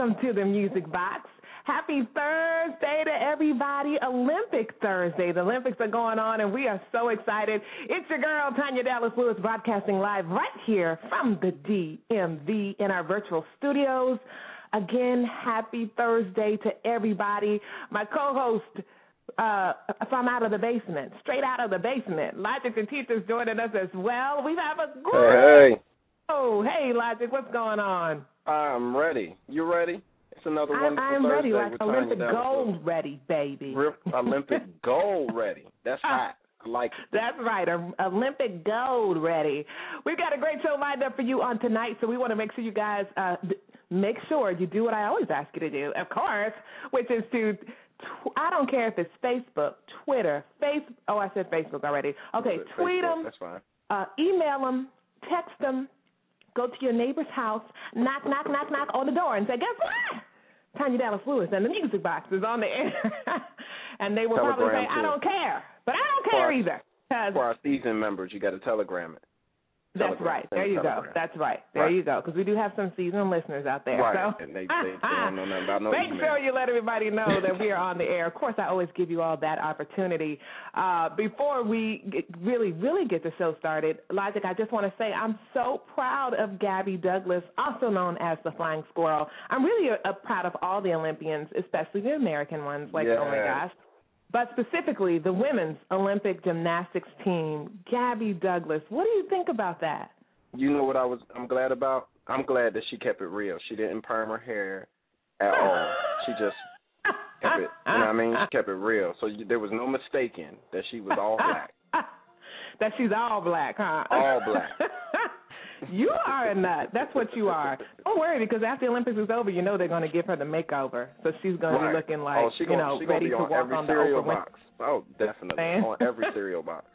Welcome to the Music Box. Happy Thursday to everybody. Olympic Thursday. The Olympics are going on, and we are so excited. It's your girl, Tanya Dallas Lewis, broadcasting live right here from the DMV in our virtual studios. Again, happy Thursday to everybody. My co host, uh, from out of the basement, straight out of the basement. Logic and Teachers joining us as well. We have a great. Hey. Oh, hey, Logic, what's going on? I'm ready. You ready? It's another I, I'm Thursday ready, like Olympic gold ready, baby. Olympic gold ready. That's hot. I like it. That's right, Olympic gold ready. We've got a great show lined up for you on tonight, so we want to make sure you guys uh, make sure you do what I always ask you to do, of course, which is to I don't care if it's Facebook, Twitter, face. Oh, I said Facebook already. Okay, tweet Facebook, them. That's fine. Uh, email them, text them, go to your neighbor's house, knock, knock, knock, knock on the door, and say, "Guess what? Tanya Dallas Lewis and the music box is on the air." and they will telegram probably say, too. "I don't care," but I don't care for either. Our, for our season members, you got to telegram it. That's right. There you telegram. go. That's right. There right. you go. Because we do have some seasoned listeners out there. Right. So. And they, they, they don't know nothing about no Make email. sure you let everybody know that we are on the air. Of course, I always give you all that opportunity. Uh, before we get, really, really get the show started, Logic, I just want to say I'm so proud of Gabby Douglas, also known as the Flying Squirrel. I'm really uh, proud of all the Olympians, especially the American ones. Like, oh my gosh. But specifically, the women's Olympic gymnastics team, Gabby Douglas. What do you think about that? You know what I was? I'm glad about. I'm glad that she kept it real. She didn't perm her hair at all. She just kept it. You know what I mean? She kept it real. So you, there was no mistaking that she was all black. that she's all black, huh? All black. you are a nut. That's what you are. Don't worry, because after the Olympics is over, you know they're going to give her the makeover, so she's going right. to be looking like oh, she you gonna, know she ready to walk every on the cereal box. Oh, definitely on every cereal box.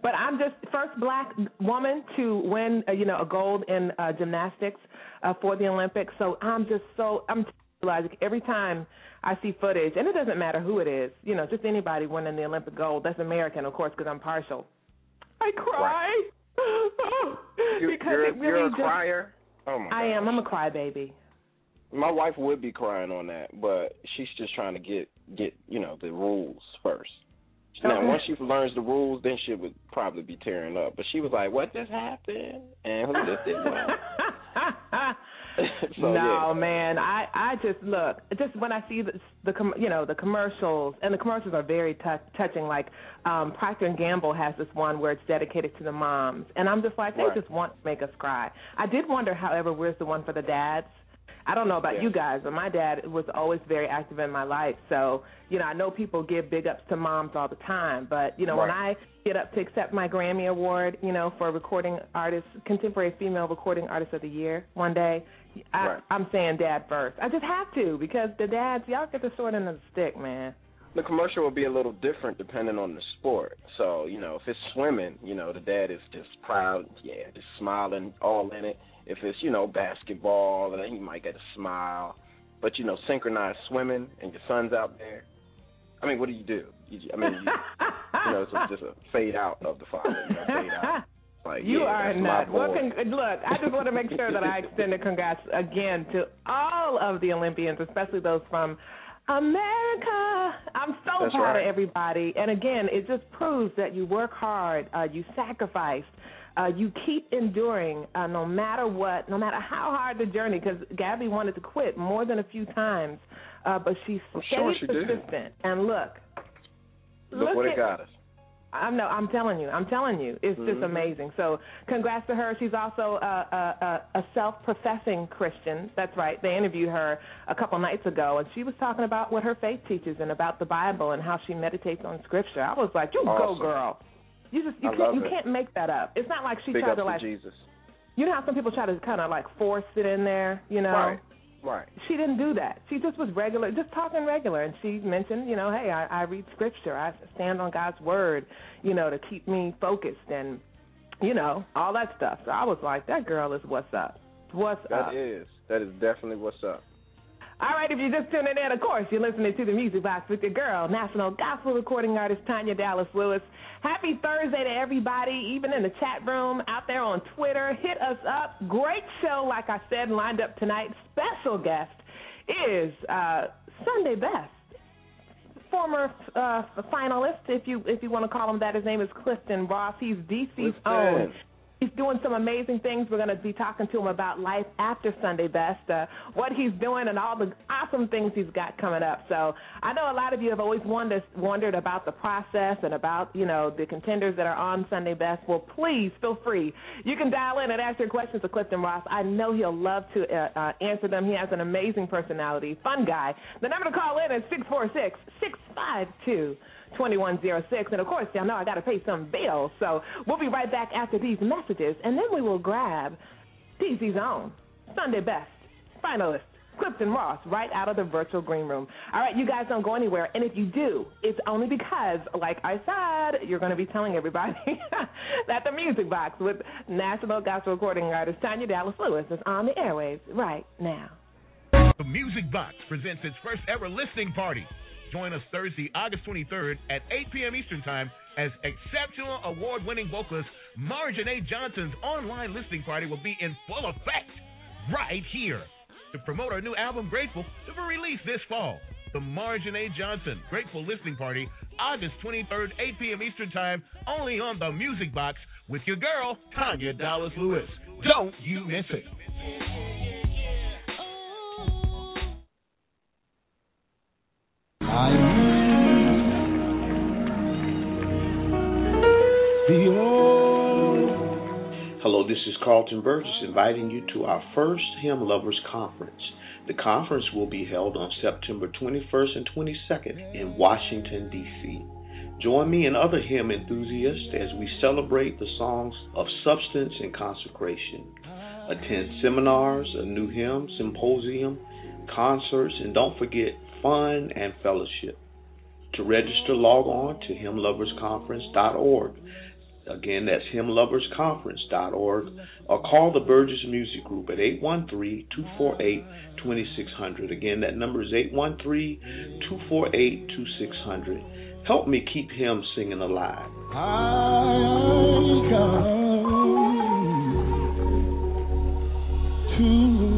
But I'm just first black woman to win, uh, you know, a gold in uh, gymnastics uh, for the Olympics. So I'm just so I'm like every time I see footage, and it doesn't matter who it is, you know, just anybody winning the Olympic gold. That's American, of course, because I'm partial. I cry right. you, because you're, it really you're a just, crier. Oh my! I gosh. am. I'm a crybaby. My wife would be crying on that, but she's just trying to get get you know the rules first. Now, once she learns the rules, then she would probably be tearing up. But she was like, "What just happened?" And who just did what? so, no, yeah. man. I I just look just when I see the the com- you know the commercials and the commercials are very t- touching. Like um Procter and Gamble has this one where it's dedicated to the moms, and I'm just like they Right. just want to make us cry. I did wonder, however, where's the one for the dads? I don't know about Yeah. you guys, but my dad was always very active in my life. So, you know, I know people give big ups to moms all the time, but you know, when I get up to accept my Grammy award, you know, for recording artist, contemporary female recording artist of the year one day, I, Right. I'm saying dad first. I just have to because the dads, y'all get the short end of the stick, man. the commercial will be a little different depending on the sport. So, you know, if it's swimming, you know, the dad is just proud, yeah, just smiling all in it. If it's, you know, basketball, then he might get a smile. But, you know, synchronized swimming and your son's out there, I mean, what do you do? You, I mean, you, you know, it's just a fade out of the father, you know, fade out. Like, You yeah, are a that's my nut. Well, con- look, I just want to make sure that I extend a congrats again to all of the Olympians, especially those from America. I'm so That's proud right. of everybody. And again, it just proves that you work hard, uh, you sacrifice, uh, you keep enduring uh, no matter what, no matter how hard the journey. Because Gabby wanted to quit more than a few times, uh, but she's I'm sure she did. persistent. And look, Look, what at, it got us. I'm no, I'm telling you, I'm telling you, it's just Mhm. amazing. So, congrats to her. She's also a, a, a, self-professing Christian. That's right. They interviewed her a couple nights ago, and she was talking about what her faith teaches and about the Bible and how she meditates on Scripture. I was like, you Awesome. go, girl. You just you I can't you it. can't make that up. It's not like she Big tried to like to Jesus. you know how some people try to kind of like force it in there, you know? Right. Right. She didn't do that. She just was regular, just talking regular, and she mentioned, you know, hey, I, I read scripture, I stand on God's word, you know, to keep me focused and, you know, all that stuff. So I was like, that girl is what's up. What's that up? That is. That is definitely what's up. All right, if you're just tuning in, of course, you're listening to the Music Box with your girl, national gospel recording artist Tanya Dallas Lewis. Happy Thursday to everybody, even in the chat room, out there on Twitter. Hit us up. Great show, like I said, lined up tonight. Special guest is uh, Sunday Best, former uh, finalist, if you if you want to call him that. His name is Clifton Ross. He's DC's Clifton. own He's doing some amazing things. We're going to be talking to him about life after Sunday Best, uh, what he's doing, and all the awesome things he's got coming up. So I know a lot of you have always wondered, wondered about the process and about you know the contenders that are on Sunday Best. Well, please feel free. You can dial in and ask your questions to Clifton Ross. I know he'll love to uh, uh, answer them. He has an amazing personality, fun guy. The number to call in is six four six six five two. 2106. And of course, y'all know I got to pay some bills. So we'll be right back after these messages, and then we will grab DC's own Sunday Best finalist. Clifton Ross, right out of the virtual green room. All right, you guys don't go anywhere. And if you do, it's only because, like I said, you're going to be telling everybody that the Music Box with National Gospel Recording Artist Tanya Dallas Lewis is on the airwaves right now. The Music Box presents its first ever listening party. Join us Thursday, August 23rd at 8 p.m. Eastern Time as exceptional award winning vocalist Marjanae Johnson's online listening party will be in full effect right here. To promote our new album, Grateful, to be released this fall. The Marjanae Johnson Grateful Listening Party, August 23rd, 8 p.m. Eastern Time, only on the Music Box with your girl, Tanya Dallas Lewis. Don't you miss it. Hello, this is Carlton Burgess inviting you to our first Hymn Lovers Conference. The conference will be held on September 21st and 22nd in Washington, D.C. Join me and other hymn enthusiasts as we celebrate the songs of substance and consecration. Attend seminars, a new hymn, symposium, concerts, and don't forget fun and fellowship. To register, log on to hymnloversconference.org. Again, that's hymnloversconference.org or call the Burgess Music Group at 813-248-2600. Again, that number is 813-248-2600. Help me keep him singing alive. I come to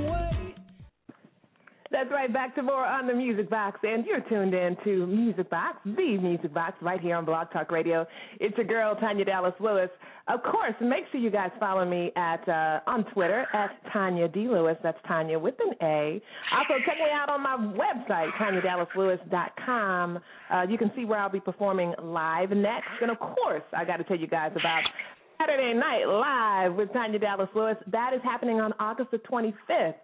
That's right, back to more on the Music Box, and you're tuned in to Music Box, the Music Box, right here on Blog Talk Radio. It's your girl Tanya Dallas Lewis. Of course, make sure you guys follow me at uh, on Twitter at Tanya D Lewis. That's Tanya with an A. Also, check me out on my website TanyaDallasLewis.com. Uh, you can see where I'll be performing live next, and of course, I got to tell you guys about Saturday Night Live with Tanya Dallas Lewis. That is happening on August the 25th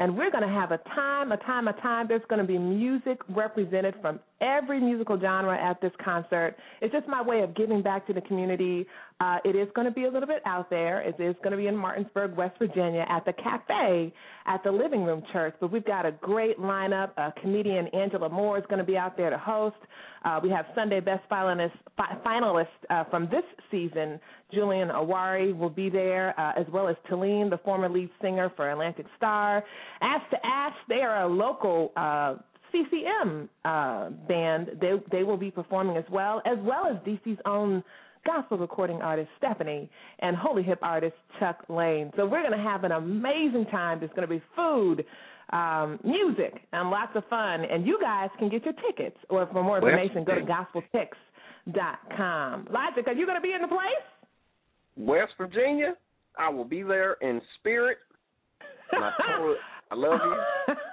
and we're going to have a time, a time, a time. There's going to be music represented from every musical genre at this concert. It's just my way of giving back to the community. Uh, it is going to be a little bit out there. It is going to be in Martinsburg, West Virginia, at the cafe at the Living Room Church. But we've got a great lineup. Uh, comedian Angela Moore is going to be out there to host. Uh, we have Sunday Best finalist, fi- finalist uh, from this season, Julian Awari, will be there, uh, as well as Talene, the former lead singer for Atlantic Starr. Ask to Ask, they are a local uh, CCM uh, band. They they will be performing as well, as well as DC's own gospel recording artist Stephanie and holy hip artist Chuck Lane. So we're going to have an amazing time. There's going to be food, um, music, and lots of fun. And you guys can get your tickets, or for more information, go to gospeltix.com. Logic, are you going to be in the place? West Virginia, I will be there in spirit. I love you.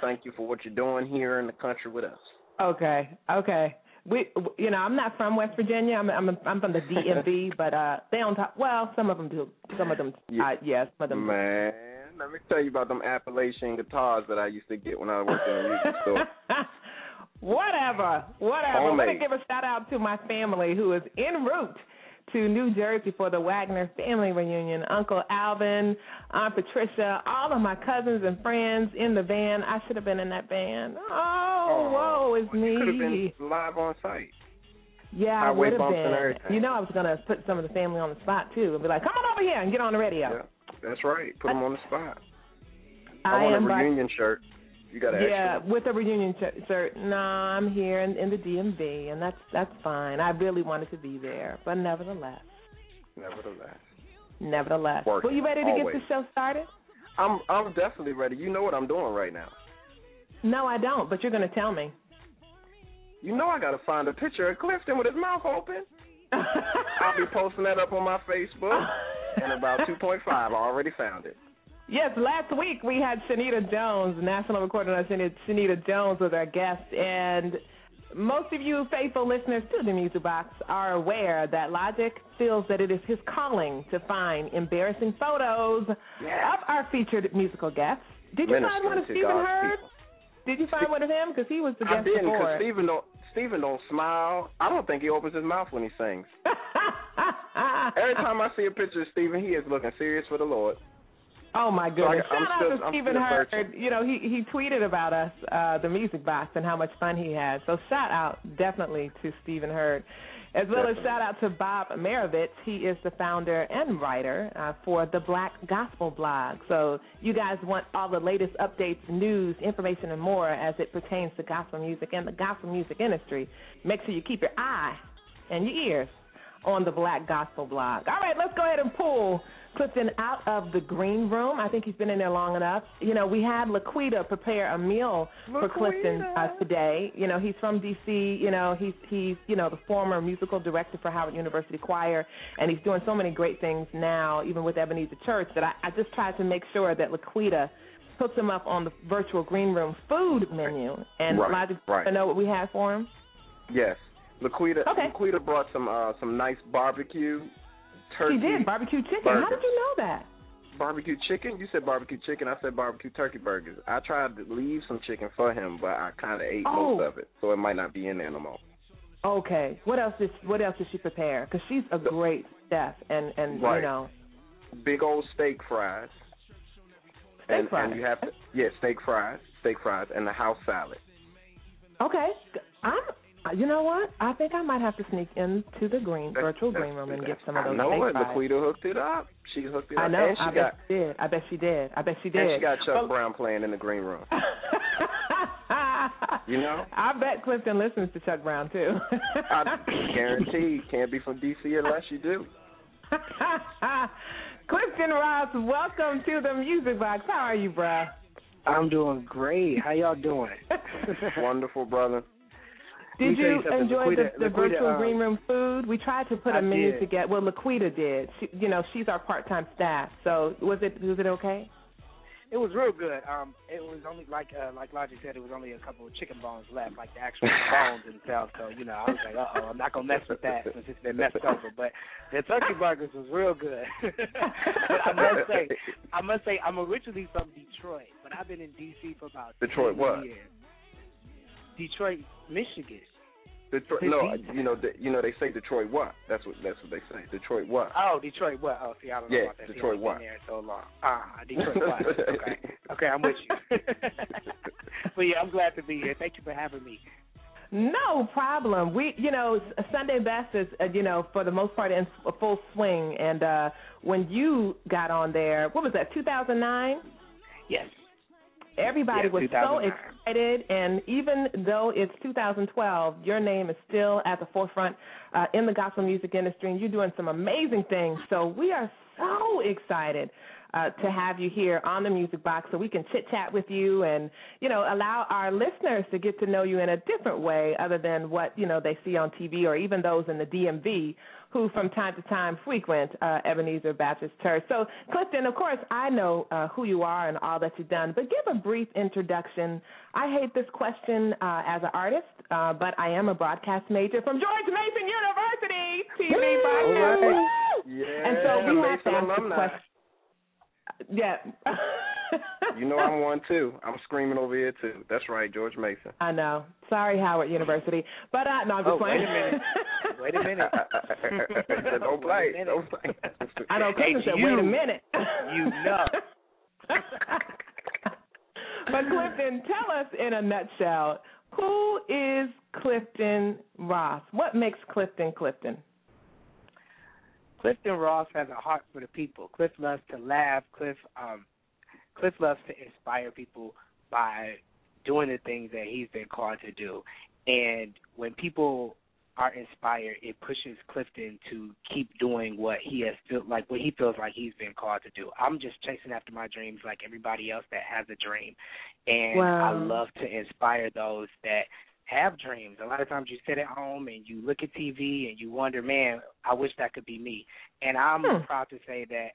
Thank you for what you're doing here in the country with us. Okay, okay. We, you know, I'm not from West Virginia. I'm, I'm, I'm from the DMV, but uh, they don't talk. Well, some of them do. Some of them, yeah. uh, yes, some of them. Man, let me tell you about them Appalachian guitars that I used to get when I worked in the music store. whatever, whatever. I'm gonna give a shout out to my family who is en route to New Jersey for the Wagner family reunion. Uncle Alvin, Aunt Patricia, all of my cousins and friends in the van. I should have been in that van. Oh, oh whoa, it's me. Could have been live on site. Yeah, I would have been. You know, I was gonna put some of the family on the spot too, and be like, "Come on over here and get on the radio." Yeah, that's right. Put them on the spot. I, I want a reunion by- shirt. You got an yeah, with a reunion shirt. No, I'm here in, in the DMV, and that's that's fine. I really wanted to be there, but nevertheless. Nevertheless. Nevertheless. Working, well, you ready to always. get the show started? I'm I'm definitely ready. You know what I'm doing right now. No, I don't, but you're going to tell me. You know I got to find a picture of Clifton with his mouth open. I'll be posting that up on my Facebook in about 2.5. I already found it. Yes, last week we had Shanita Jones, national recording artist Shanita Jones, was our guest, and most of you faithful listeners to the Music Box are aware that Logic feels that it is his calling to find embarrassing photos yes. of our featured musical guests. Did you Minister find one of Stephen Hurd? Did you find one of him? Because he was the guest I didn't, because Stephen don't Stephen don't smile. I don't think he opens his mouth when he sings. Every time I see a picture of Stephen, he is looking serious for the Lord. Oh my goodness! So I, Shout still, out to Stephen Hurd. You know, he he tweeted about us, uh, the music box, and how much fun he had. So shout out definitely to Stephen Hurd, as well definitely. as shout out to Bob Marovich. He is the founder and writer uh, for the Black Gospel blog. So you guys want all the latest updates, news, information, and more as it pertains to gospel music and the gospel music industry. Make sure you keep your eye and your ears on the Black Gospel blog. All right, let's go ahead and pull Clifton out of the green room. I think he's been in there long enough. You know, we had Laquita prepare a meal Laquita. for Clifton uh, today. You know, he's from D.C. You know, he's he's you know the former musical director for Howard University Choir, and he's doing so many great things now, even with Ebenezer Church. That I, I just tried to make sure that Laquita puts him up on the virtual green room food menu. And right, Logic, right. to know what we had for him. Yes, Laquita. Okay. Laquita brought some uh, some nice barbecue turkey. He did barbecue chicken. Burgers. How did you know that? Barbecue chicken? You said barbecue chicken. I said barbecue turkey burgers. I tried to leave some chicken for him, but I kind of ate oh. most of it, so it might not be in there no more. Okay. What else did What else did she prepare? Because she's a great chef, and and right. you know, big old steak fries. Steak and, fries. and you have to yeah steak fries, steak fries, and the house salad. Okay. I'm Uh, you know what? I think I might have to sneak into the green That's- virtual that's- green room and get some of those I know steak it. Laquita hooked it up. She hooked it up. I know. And she I got bet she did. I bet she did. I bet she did. and she got Chuck Well- Brown playing in the green room. You know? I bet Clifton listens to Chuck Brown too. I guarantee can't be from DC unless you do. Clifton Ross, welcome to the Music Box. How are you, bruh? I'm doing great. How y'all doing? Wonderful, brother. Did Let me tell you you enjoy Laquita- the, the Laquita, virtual um, green room food? We tried to put a I menu did. together. Well, Laquita did. She, you know, she's our part-time staff. So was it was it okay? It was real good. Um, it was only like uh, like Logic said, it was only a couple of chicken bones left, like the actual bones themselves. So you know, I was like, uh oh, I'm not gonna mess with that since it's been messed over. But the turkey burgers was real good. but I must say, I must say, I'm originally from Detroit, but I've been in DC for about Detroit 10 what? years. Detroit, Michigan. Detroit, no, you know, the, you know, they say Detroit what? That's what that's what they say. Detroit what? Oh, Detroit what? Oh, see, I don't know Yeah, about that. See, Detroit I've what? Been there so long. Ah, Detroit what? Okay, okay, I'm with you. but yeah, I'm glad to be here. Thank you for having me. No problem. We, you know, Sunday Best is, uh, you know, for the most part in s- full swing. And uh when you got on there, what was that? 2009. Yes. Everybody Yeah, was so excited, and even though it's 2012, your name is still at the forefront uh, in the gospel music industry, and you're doing some amazing things. So we are so excited uh, to have you here on the Music Box, so we can chit chat with you, and you know, allow our listeners to get to know you in a different way, other than what you know they see on TV or even those in the DMV who from time to time frequent uh, Ebenezer Baptist Church. So, Clifton, of course, I know uh, who you are and all that you've done, but give a brief introduction. I hate this question uh, as an artist, uh, but I am a broadcast major from George Mason University, TV broadcast. Right. Yeah, and so we have to ask alumni. this question. Yeah. You know I'm one too. I'm screaming over here too. That's right, George Mason. I know. Sorry, Howard University. But uh, no, I'm just Oh, playing. wait a minute. Wait a minute. Don't play. Wait a minute. Don't play. I know. Clifton Hey, said, "Wait a minute." you know. but Clifton, tell us in a nutshell, who is Clifton Ross? What makes Clifton Clifton? Clifton Ross has a heart for the people. Cliff loves to laugh. Cliff um Cliff loves to inspire people by doing the things that he's been called to do. And when people are inspired, it pushes Clifton to keep doing what he has feel like what he feels like he's been called to do. I'm just chasing after my dreams like everybody else that has a dream. And I love to inspire those that have dreams. A lot of times you sit at home and you look at TV and you wonder, man, I wish that could be me. And I'm Hmm. proud to say that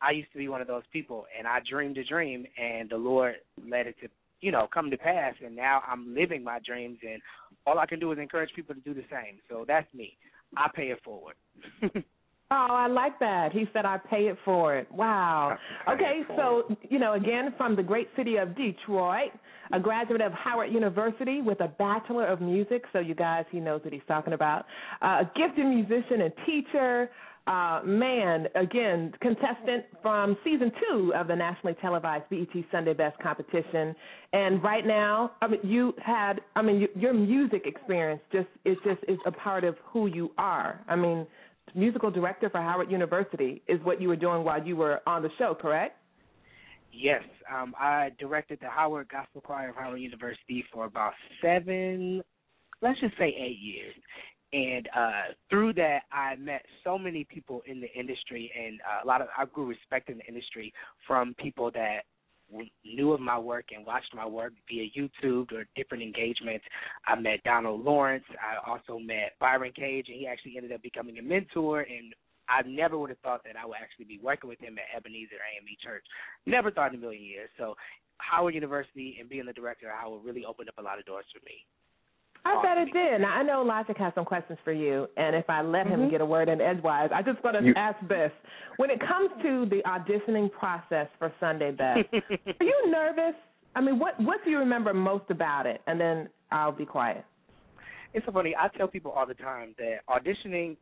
I used to be one of those people and I dreamed a dream and the Lord let it to, you know, come to pass and now I'm living my dreams and all I can do is encourage people to do the same. So that's me. I pay it forward. Oh, I like that. He said, I pay it forward. Wow. Okay, so, you know, again, from the great city of Detroit, a graduate of Howard University with a Bachelor of Music. So, you guys, he knows what he's talking about. Uh, a gifted musician and teacher. Uh, man, again, contestant from season two of the nationally televised BET Sunday Best competition. And right now, I mean, you had, I mean, you, your music experience just is just is a part of who you are. I mean, musical director for Howard University is what you were doing while you were on the show, correct? Yes, um, I directed the Howard Gospel Choir of Howard University for about seven, let's just say eight years. And uh, through that, I met so many people in the industry, and uh, a lot of I grew respect in the industry from people that knew of my work and watched my work via YouTube or different engagements. I met Donald Lawrence. I also met Byron Cage, and he actually ended up becoming a mentor. And I never would have thought that I would actually be working with him at Ebenezer AME Church. Never thought in a million years. So Howard University and being the director of Howard really opened up a lot of doors for me. I bet it did. Now I know Logic has some questions for you, and if I let him mm-hmm. get a word in edgewise, I just want to You- ask this: When it comes to the auditioning process for Sunday Best, are you nervous? I mean, what what do you remember most about it? And then I'll be quiet. it's so funny. I tell people all the time that auditioning,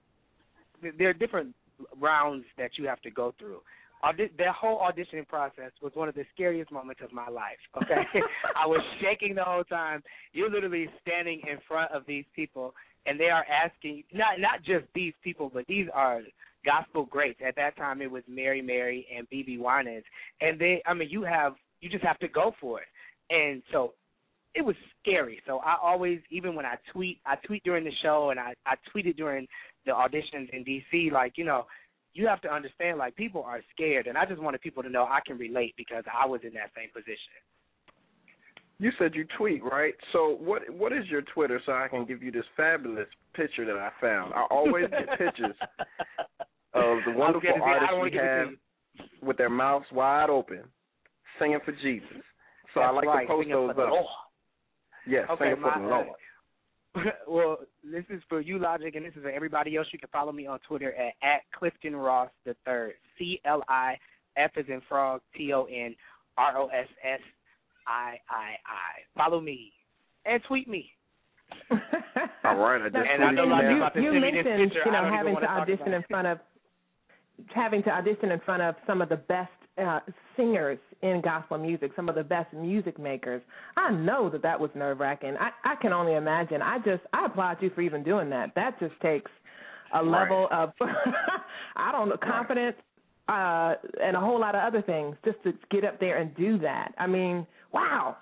there are different rounds that you have to go through. Audi- that whole auditioning process was one of the scariest moments of my life. Okay, I was shaking the whole time. You're literally standing in front of these people, and they are asking not not just these people, but these are gospel greats. At that time, it was Mary Mary and BeBe Winans, and they. I mean, you have you just have to go for it, and so it was scary. So I always, even when I tweet, I tweet during the show, and I I tweeted during the auditions in DC. Like you know, you have to understand, like people are scared, and I just wanted people to know I can relate because I was in that same position. You said you tweet, right? So what what is your Twitter so I can give you this fabulous picture that I found? I always get pictures of the I wonderful say, artists we give it to have with their mouths wide open, singing for Jesus. So I That's like right, to post those up. Yes, Okay, singing for the Lord. well, this is for you, Logic, and this is for everybody else. You can follow me on Twitter at, at Clifton Ross the Third. C L I F is in frog, T O N R O S S I I I. Follow me and tweet me. All right, I just And I know tweeted Logic about to you send mentioned, picture. you know, I don't even having wanna to audition in front of having to audition in front of some of the best uh, singers in gospel music, some of the best music makers. I know that that was nerve wracking. I, I can only imagine. I just I applaud you for even doing that. That just takes a level of I don't know confidence uh, and a whole lot of other things just to get up there and do that. I mean, wow.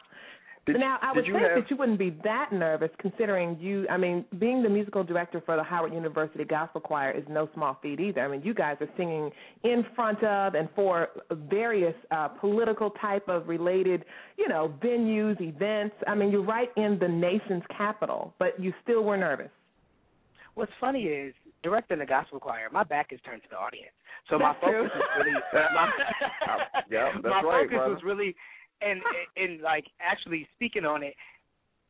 Did, now I did would think have, that you wouldn't be that nervous considering you I mean, being the musical director for the Howard University Gospel Choir is no small feat either. I mean, you guys are singing in front of and for various uh political type of related, you know, venues, events. I mean, you're right in the nation's capital, but you still were nervous. What's funny is directing the gospel choir, my back is turned to the audience. So that's my focus true. was really my, yeah, that's my right, focus brother. was really and and like actually speaking on it,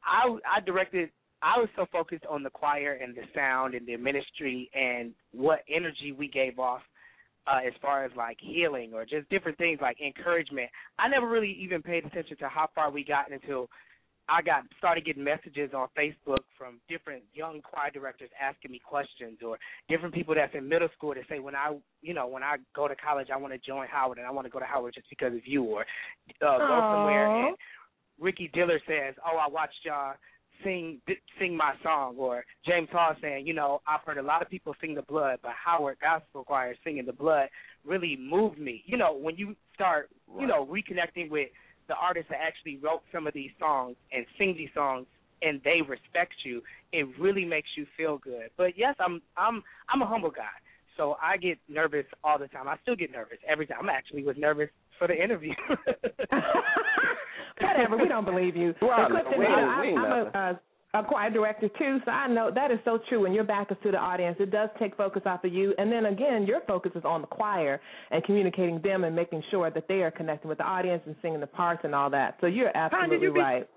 I I directed I was so focused on the choir and the sound and the ministry and what energy we gave off uh, as far as like healing or just different things like encouragement. I never really even paid attention to how far we got until I got started getting messages on Facebook from different young choir directors asking me questions or different people that's in middle school that say when I you know when I go to college I want to join Howard and I want to go to Howard just because of you or uh, go somewhere and Ricky Dillard says oh I watched y'all sing sing my song or James Hall saying you know I've heard a lot of people sing the blood but Howard Gospel Choir singing the blood really moved me. You know when you start you know reconnecting with the artists that actually wrote some of these songs and sing these songs and they respect you, it really makes you feel good. But yes, I'm I'm I'm a humble guy. So I get nervous all the time. I still get nervous every time. I actually was nervous for the interview. Whatever, we don't believe you. Right, But Clifton, we you know, ain't- we ain't I, I'm a, a a choir director too, so I know that is so true. When your back is to the audience, it does take focus off of you, and then again, your focus is on the choir and communicating them and making sure that they are connecting with the audience and singing the parts and all that. So you're absolutely you be- right.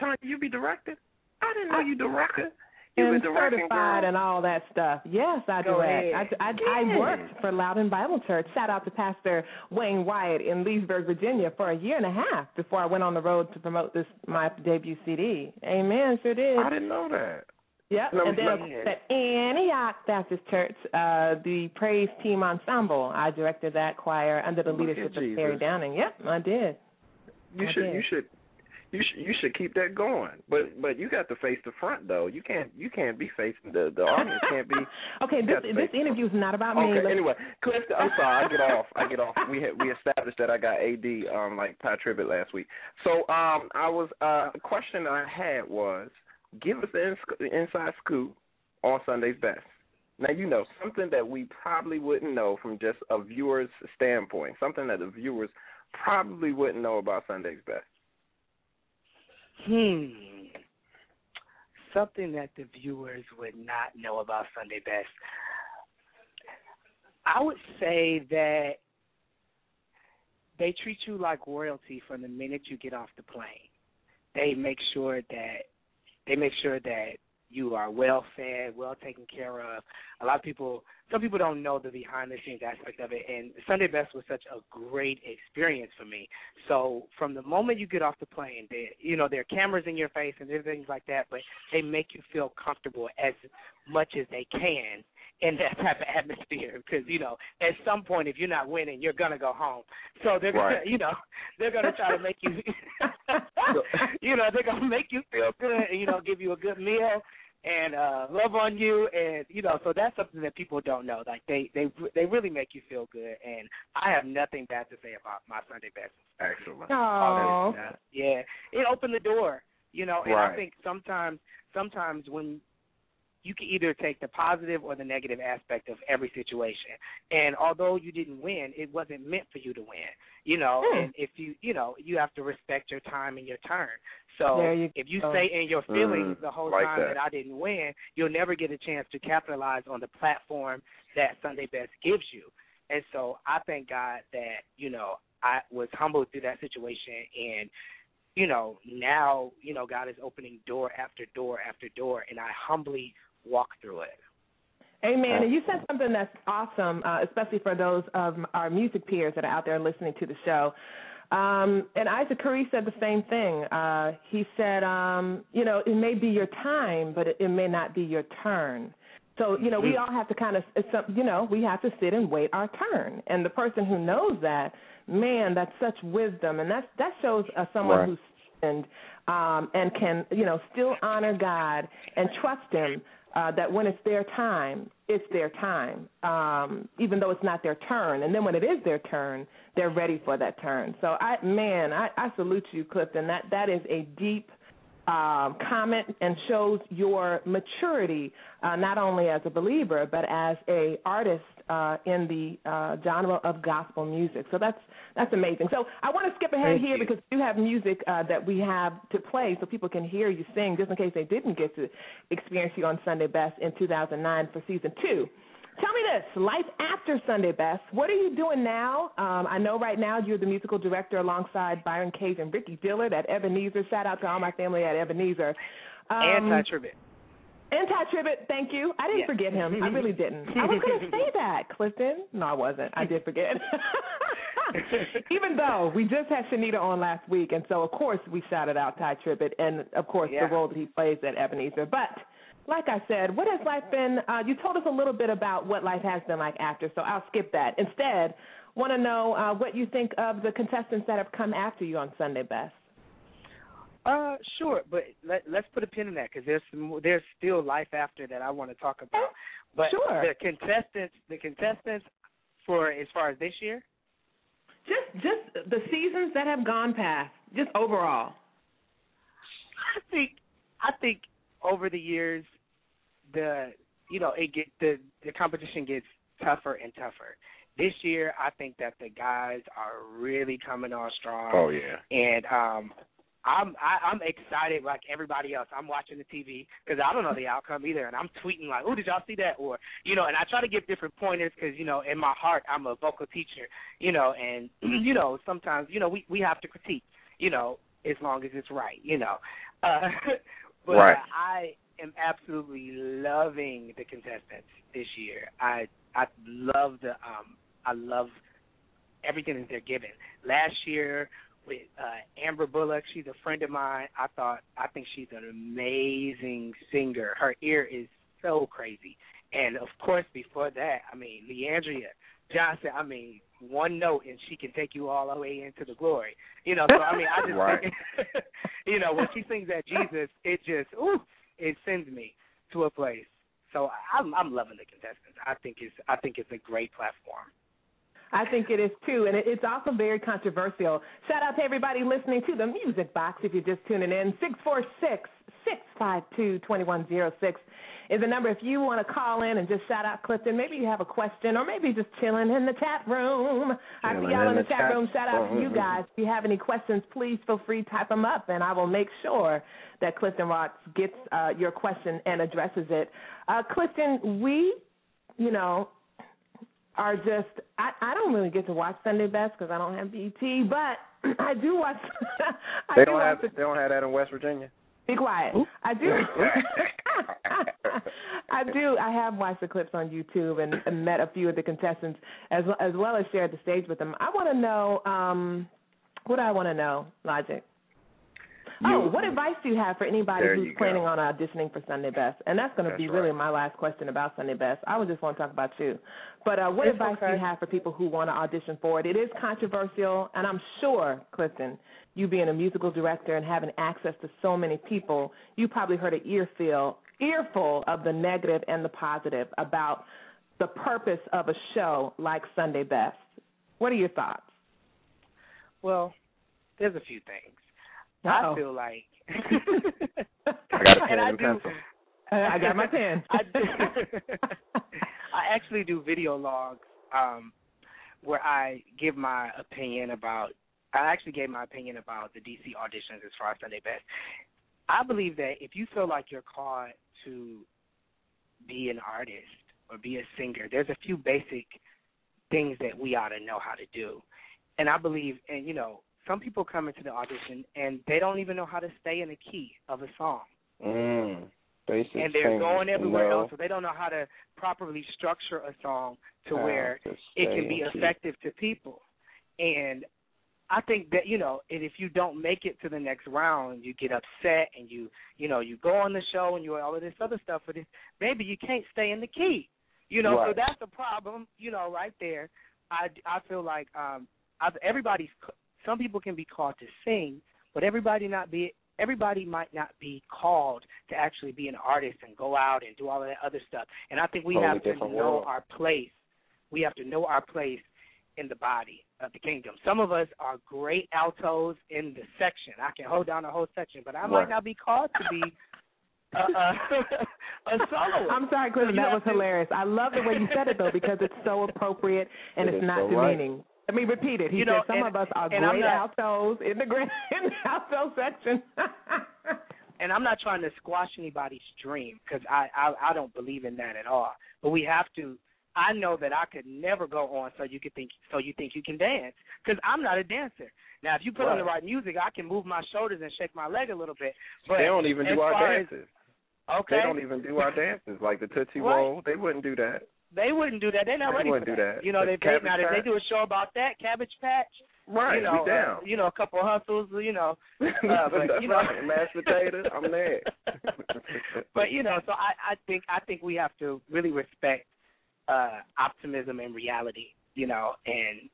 Tanya, you be directed? I didn't know you directed. You and certified and all that stuff. Yes, I Go direct. ahead. I, I, I worked for Loudoun Bible Church. Shout out to Pastor Wayne Wyatt in Leesburg, Virginia, for a year and a half before I went on the road to promote this my debut CD. Amen, sure did. I didn't know that. Yep. No, and then no. at Antioch Baptist Church, uh, the Praise Team Ensemble, I directed that choir under the Look leadership of Terry Downing. Yep, I did. You I should did. you should you should you should keep that going. But but you got to face the front though. You can't you can't be facing the the audience can't be okay, this this face the front. interview is not about me. Okay, anyway, Clifton, I'm sorry, I get off. I get off. We had we established that I got AD um like Pat Tribbett last week. So um I was uh a question I had was give us the ins- inside scoop on Sunday's best. Now you know something that we probably wouldn't know from just a viewer's standpoint, something that the viewers probably wouldn't know about Sunday's best. Hmm. Something that the viewers would not know about Sunday Best. I would say that they treat you like royalty from the minute you get off the plane. They make sure that they make sure that you are well fed, well taken care of. A lot of people, some people don't know the behind the scenes aspect of it, and Sunday Best was such a great experience for me. So from the moment you get off the plane, they, you know, there are cameras in your face and things like that, but they make you feel comfortable as much as they can in that type of atmosphere because you know at some point if you're not winning you're gonna go home. So they're gonna you know they're gonna try to make you you know they're gonna make you feel good you know give you a good meal and uh love on you and you know so that's something that people don't know like they they they really make you feel good and i have nothing bad to say about my sunday best Excellent. Aw. uh, yeah, it opened the door, you know. And Right. I think sometimes, sometimes when you can either take the positive or the negative aspect of every situation. And although you didn't win, it wasn't meant for you to win, you know. Hmm. And if you, you know, you have to respect your time and your turn. So you if you go. stay in your feelings Mm, the whole like time that. that I didn't win, you'll never get a chance to capitalize on the platform that Sunday Best gives you. And so I thank God that, you know, I was humbled through that situation and you know, now, you know, God is opening door after door after door and I humbly walk through it. Amen. And you said something that's awesome, uh, especially for those of our music peers that are out there listening to the show. Um, and Isaac Carree said the same thing. Uh, he said, um, you know, it may be your time, but it, it may not be your turn. So, you know, we all have to kind of, it's you know, we have to sit and wait our turn. And the person who knows that, man, that's such wisdom. And that's, that shows uh, someone Right. who's seasoned um, and can, you know, still honor God and trust Him uh, that when it's their time, it's their time, um, even though it's not their turn. And then when it is their turn, they're ready for that turn. So, I, man, I, I salute you, Clifton. That that is a deep um, comment and shows your maturity, uh, not only as a believer but as a artist uh, in the uh, genre of gospel music. So that's that's amazing. So I want to skip ahead Thank here you. because we do have music uh, that we have to play so people can hear you sing, just in case they didn't get to experience you on Sunday Best in 2009 for season two. Tell me this: life after Sunday Best. What are you doing now? Um, I know right now you're the musical director alongside Byron Cage and Ricky Dillard at Ebenezer. Shout out to all my family at Ebenezer. Um, Anti-tribute. Anti-tribute, thank you. I didn't Yes. forget him. I really didn't. I was going to say that, Clifton. No, I wasn't. I did forget. Even though we just had Shanita on last week, and so of course we shouted out Tye Tribbett, and of course Yeah. the role that he plays at Ebenezer. But like I said, what has life been? Uh, you told us a little bit about what life has been like after, so I'll skip that. Instead, want to know uh, what you think of the contestants that have come after you on Sunday Best. Uh, sure, but let, let's put a pin in that because there's some, there's still life after that I want to talk about. But Sure. the contestants, the contestants for as far as this year, Just, just the seasons that have gone past, just overall. I think I think over the years the you know it get the the competition gets tougher and tougher. This year I think that the guys are really coming on strong. Oh yeah. and um I'm I, I'm excited like everybody else. I'm watching the TV because I don't know the outcome either, and I'm tweeting like, "Oh, did y'all see that?" Or you know, and I try to give different pointers because you know, in my heart, I'm a vocal teacher, you know, and you know, sometimes you know we we have to critique, you know, as long as it's right, you know. Uh, but Right. I am absolutely loving the contestants this year. I I love the um I love everything that they're giving. Last year with uh Amber Bullock, she's a friend of mine. I thought I think she's an amazing singer. Her ear is so crazy. And of course before that, I mean Le'Andria Johnson, I mean, one note and she can take you all the way into the glory. You know, so I mean I just Right. think you know, when she sings that Jesus, it just ooh, it sends me to a place. So I'm I'm loving the contestants. I think it's I think it's a great platform. I think it is too, and it's also very controversial. Shout out to everybody listening to the Music Box. If you're just tuning in, six four six six five two twenty one zero six is the number. If you want to call in and just shout out Clifton, maybe you have a question, or maybe just chilling in the chat room. I see y'all in in the the chat chat room. Shout out to you guys. If you have any questions, please feel free to type them up, and I will make sure that Clifton Ross gets uh, your question and addresses it. Uh, Clifton, we, you know, are just I, I don't really get to watch Sunday Best because I don't have BET, but I do watch. I They do don't have watch they don't have that in West Virginia. Be quiet. I do. I do. I have watched the clips on YouTube and, and met a few of the contestants as as well as shared the stage with them. I want to know um what do I want to know, Logic. Oh, what advice do you have for anybody There who's you go. planning on auditioning for Sunday Best? And that's going to That's be really my last question about Sunday Best. I would just want to talk about you. But uh, what It's advice do you have for people who want to audition for it? It is controversial, and I'm sure, Clifton, you being a musical director and having access to so many people, you probably heard an earful, earful of the negative and the positive about the purpose of a show like Sunday Best. What are your thoughts? Well, there's a few things. Uh-oh. I feel like I got a pen and I and do, pencil. I got my pen. I, do, I actually do video logs um, where I give my opinion about. I actually gave my opinion about the DC auditions as far as Sunday Best. I believe that if you feel like you're called to be an artist or be a singer, there's a few basic things that we ought to know how to do. And I believe, and you know, some people come into the audition and they don't even know how to stay in the key of a song Mm. And they're going everywhere know else, so they don't know how to properly structure a song to how where to it can be in key. effective to people. And I think that you know, and if you don't make it to the next round, you get upset and you you know you go on the show and you all of this other stuff, but it's, maybe you can't stay in the key. You know, so that's the problem. You know, right there. I I feel like um, I, everybody's. Some people can be called to sing, but everybody not be everybody might not be called to actually be an artist and go out and do all of that other stuff. And I think we Totally have to know world. our place. We have to know our place in the body of the kingdom. Some of us are great altos in the section. I can hold down a whole section, but I might not be called to be a, a, a soloist. I'm sorry, Clinton. That was hilarious. I love the way you said it though because it's so appropriate and It it's not so right. Demeaning. Let me repeat it. He You said know, some and- of us are great not- altos in the great in the alto section. and I'm not trying to squash anybody's dream because I, I I don't believe in that at all. But we have to. I know that I could never go on so you could think so you think you can dance because I'm not a dancer. Now, if you put on the right music, I can move my shoulders and shake my leg a little bit. But they don't even do our far as- dances. okay, They don't even do our dances like the Tootsie Roll. They wouldn't do that. They wouldn't do that. They're not They ready wouldn't for do that. You know, The they, now if they do a show about that Cabbage Patch, Right, you know, we down. uh, you know, a couple of hustles, you know, uh, but you know, right. Mashed potato, I'm there. but you know, so I, I think I think we have to really respect uh optimism and reality, you know, and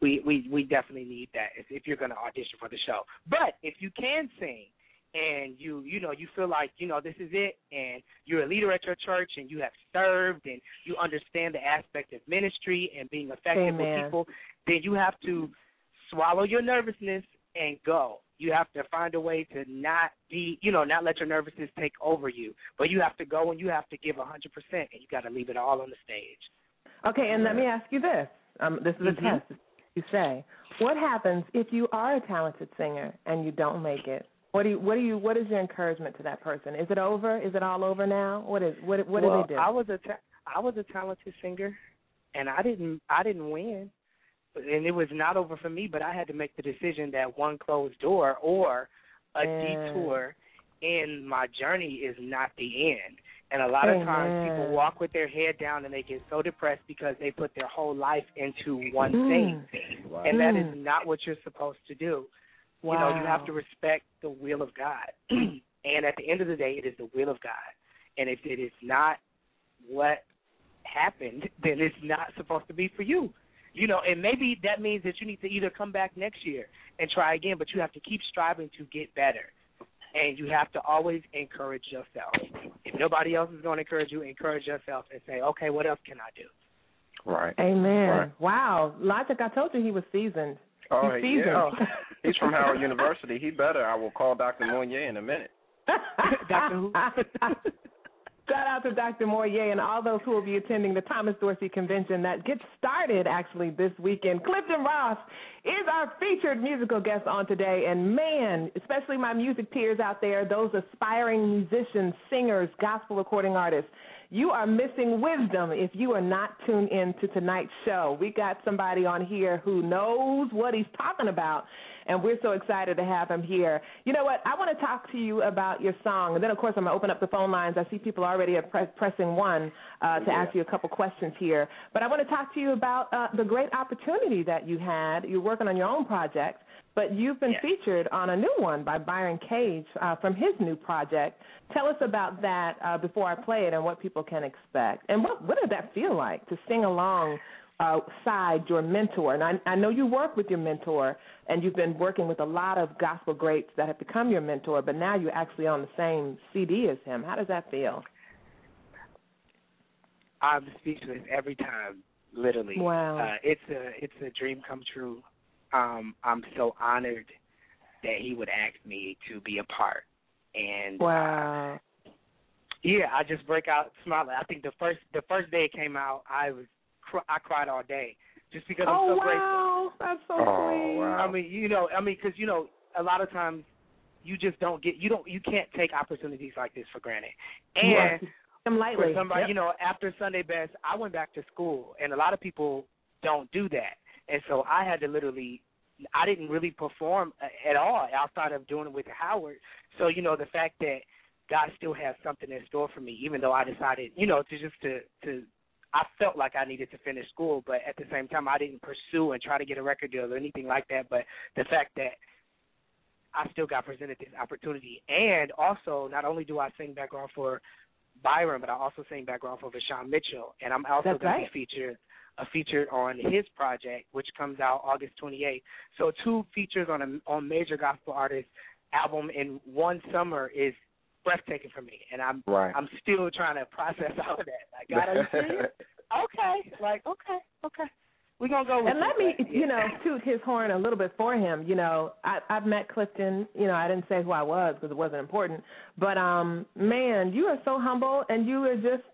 we we we definitely need that if, if you're going to audition for the show. But if you can sing and you you know you feel like you know this is it and you're a leader at your church and you have served and you understand the aspect of ministry and being effective with people, then you have to swallow your nervousness and go. You have to find a way to not be, you know, not let your nervousness take over you. But you have to go and you have to give a 100%, and you got to leave it all on the stage. okay, and let me ask you this. Um, this is a Mhm. test. You say, what happens if you are a talented singer and you don't make it? What do you what do you what is your encouragement to that person? Is it over? Is it all over now? What is what what well, do they do? I was a ta- I was a talented singer, and I didn't I didn't win, and it was not over for me. But I had to make the decision that one closed door or a Mm. detour in my journey is not the end. And a lot of times people walk with their head down and they get so depressed because they put their whole life into one Mm. thing. And that is Mm. not what you're supposed to do. Wow. You know, you have to respect the will of God. and at the end of the day, it is the will of God. And if it is not what happened, then it's not supposed to be for you. You know, and maybe that means that you need to either come back next year and try again, but you have to keep striving to get better. And you have to always encourage yourself. If nobody else is going to encourage you, encourage yourself and say, okay, what else can I do? Right. Amen. Right. Wow. Logic, I told you he was seasoned. Oh, He's seasoned. yeah. He's from Howard University. He better. I will call Dr. Mounier in a minute. Dr. Who? Shout out to Dr. Moyer and all those who will be attending the Thomas Dorsey Convention that gets started actually this weekend. Clifton Ross is our featured musical guest on today. And man, especially my music peers out there, those aspiring musicians, singers, gospel recording artists, you are missing wisdom if you are not tuned in to tonight's show. We got somebody on here who knows what he's talking about, and we're so excited to have him here. You know what? I want to talk to you about your song, and then, of course, I'm going to open up the phone lines. I see people already are press, pressing one uh, to ask you a couple questions here. But I want to talk to you about uh, the great opportunity that you had. You're working on your own project, but you've been Yes. featured on a new one by Byron Cage uh, from his new project. Tell us about that uh, before I play it and what people can expect. And what what did that feel like to sing along uh, side your mentor? And I, I know you work with your mentor, and you've been working with a lot of gospel greats that have become your mentor. But now you're actually on the same CD as him. How does that feel? I'm speechless every time, literally. Wow. Uh, it's a it's a dream come true. Um, I'm so honored that he would ask me to be a part. And uh, Wow. yeah, I just break out smiling. I think the first the first day it came out, I was cr- I cried all day just because I'm Oh so grateful. wow, that's so Oh, sweet. wow. I mean, you know, I mean, because you know, a lot of times you just don't get you don't you can't take opportunities like this for granted. And Yes. Them lightly. for somebody, Yep. you know, after Sunday best, I went back to school, and a lot of people don't do that, and so I had to literally, I didn't really perform uh, at all outside of doing it with Howard. So you know, the fact that God still has something in store for me, even though I decided, you know, to just to to. I felt like I needed to finish school, but at the same time, I didn't pursue and try to get a record deal or anything like that. But the fact that I still got presented this opportunity, and also not only do I sing background for Byron, but I also sing background for Vashawn Mitchell, and I'm also going right. to be featured uh, featured on his project, which comes out August 28th. So two features on a on major gospel artists album in one summer is breathtaking for me, and I'm Right. I'm still trying to process all of that. Like, God, are you okay, like okay, okay. We're gonna go. and let me, yeah. you know, toot his horn a little bit for him. You know, I, I've met Clifton. You know, I didn't say who I was because it wasn't important. But um, man, you are so humble, and you are just.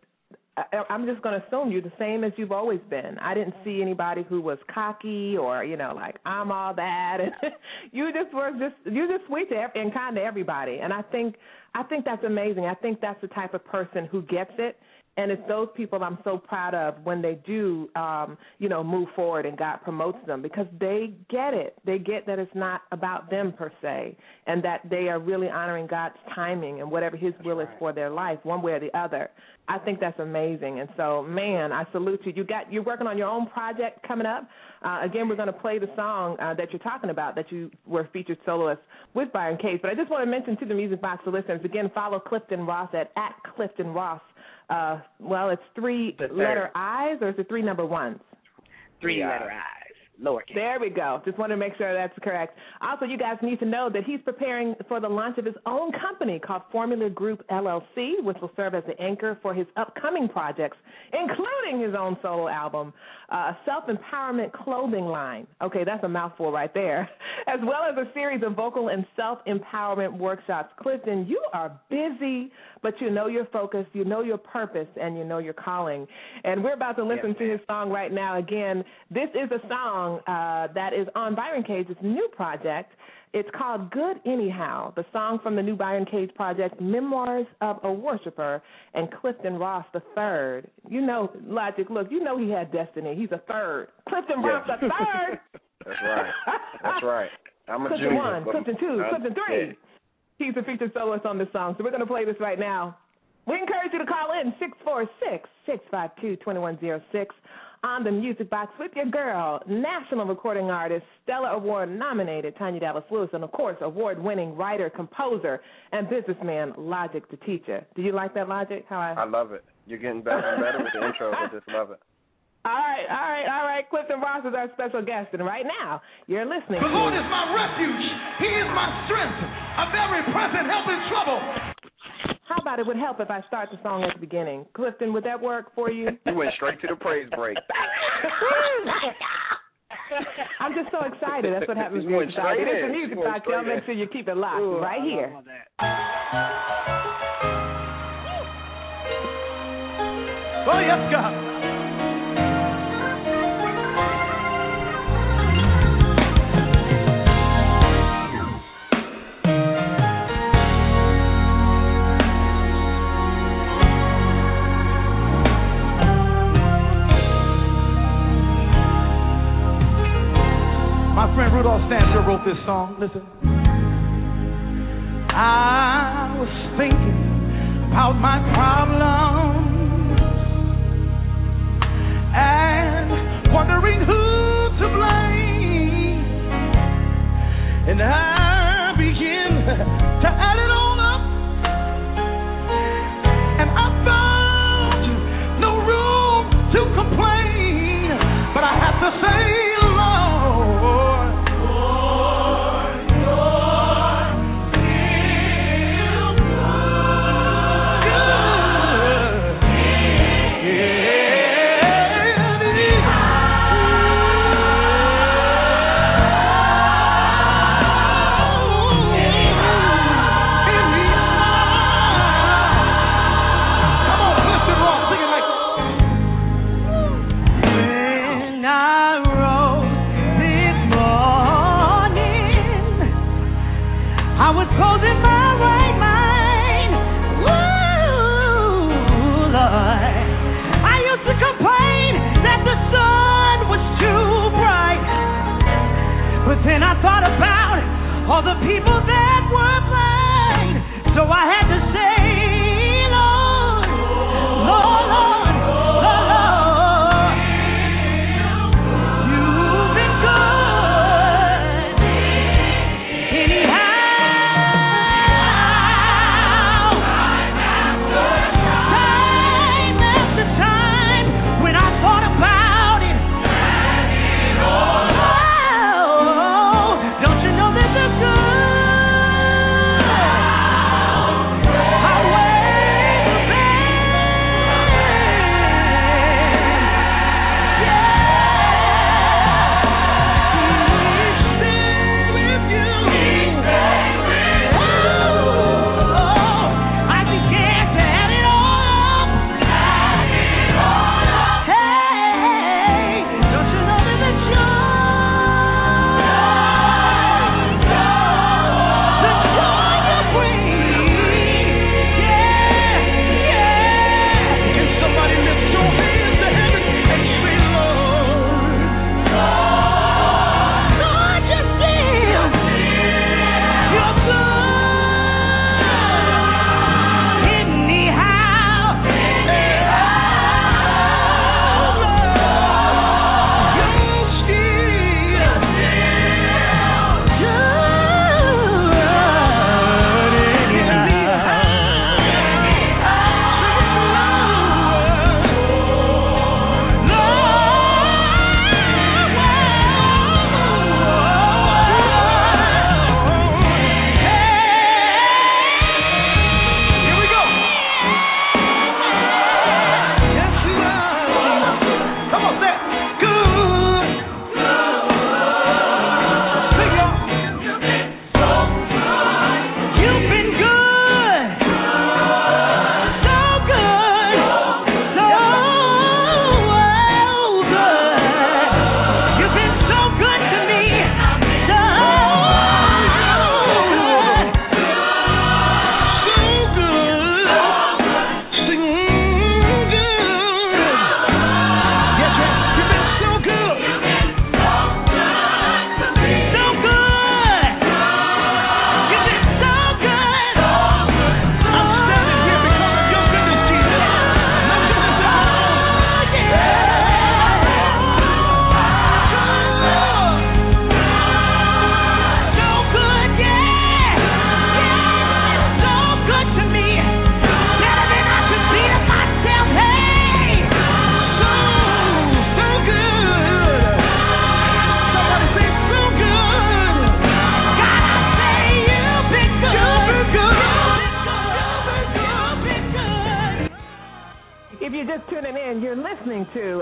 I, I'm just going to assume you're the same as you've always been. I didn't see anybody who was cocky or you know like I'm all that. And you just were just you're just sweet to every, and kind to everybody. And I think I think that's amazing. I think that's the type of person who gets it and it's those people I'm so proud of when they do, um, you know, move forward and God promotes them because they get it. They get that it's not about them per se, and that they are really honoring God's timing and whatever His will is for their life, one way or the other. I think that's amazing, and so, man, I salute you. You got you're working on your own project coming up. Uh, again, we're going to play the song uh, that you're talking about that you were featured soloist with Byron Cage. But I just want to mention to the Music Box listeners again, follow Clifton Ross at at Clifton Ross uh, well, it's three letter I's or is it three number ones? Three letter I's, lowercase. There we go. Just want to make sure that's correct. Also, you guys need to know that he's preparing for the launch of his own company called Formula Group LLC, which will serve as the anchor for his upcoming projects, including his own solo album, uh, a self empowerment clothing line. Okay, that's a mouthful right there. As well as a series of vocal and self empowerment workshops. Clifton, you are busy, but you know your focus, you know your purpose, and you know your calling. And we're about to listen Yes, to his song right now. Again, this is a song song uh, that is on Byron Cage's new project. It's called Good Anyhow, the song from the new Byron Cage project, Memoirs of a Worshipper, and Clifton Ross the third. You know, Logic, look, you know he had destiny. He's a third. Clifton. Ross the third. That's right. That's right. I'm a Clifton junior, one, Clifton two, I'm Clifton three. He's a featured soloist on this song, so we're going to play this right now. We encourage you to call in 646 652 2106 on the Music Box with your girl, national recording artist, Stellar Award nominated Tanya Dallas Lewis, and of course, award winning writer, composer, and businessman Logic the Teacher. Do you like that Logic? How I I love it. You're getting better and better with the intros. I just love it. all right, all right, all right. Clifton Ross is our special guest, and right now you're listening. The Lord is my refuge. He is my strength. A very present help in trouble. How about it would help if I start the song at the beginning? Clifton, would that work for you? You went straight to the praise break. I'm just so excited. That's what happens when you're excited. straight It's the music You went box. Y'all make sure you keep it locked Ooh, right I here. Oh, yes, God. This song. Listen. I was thinking about my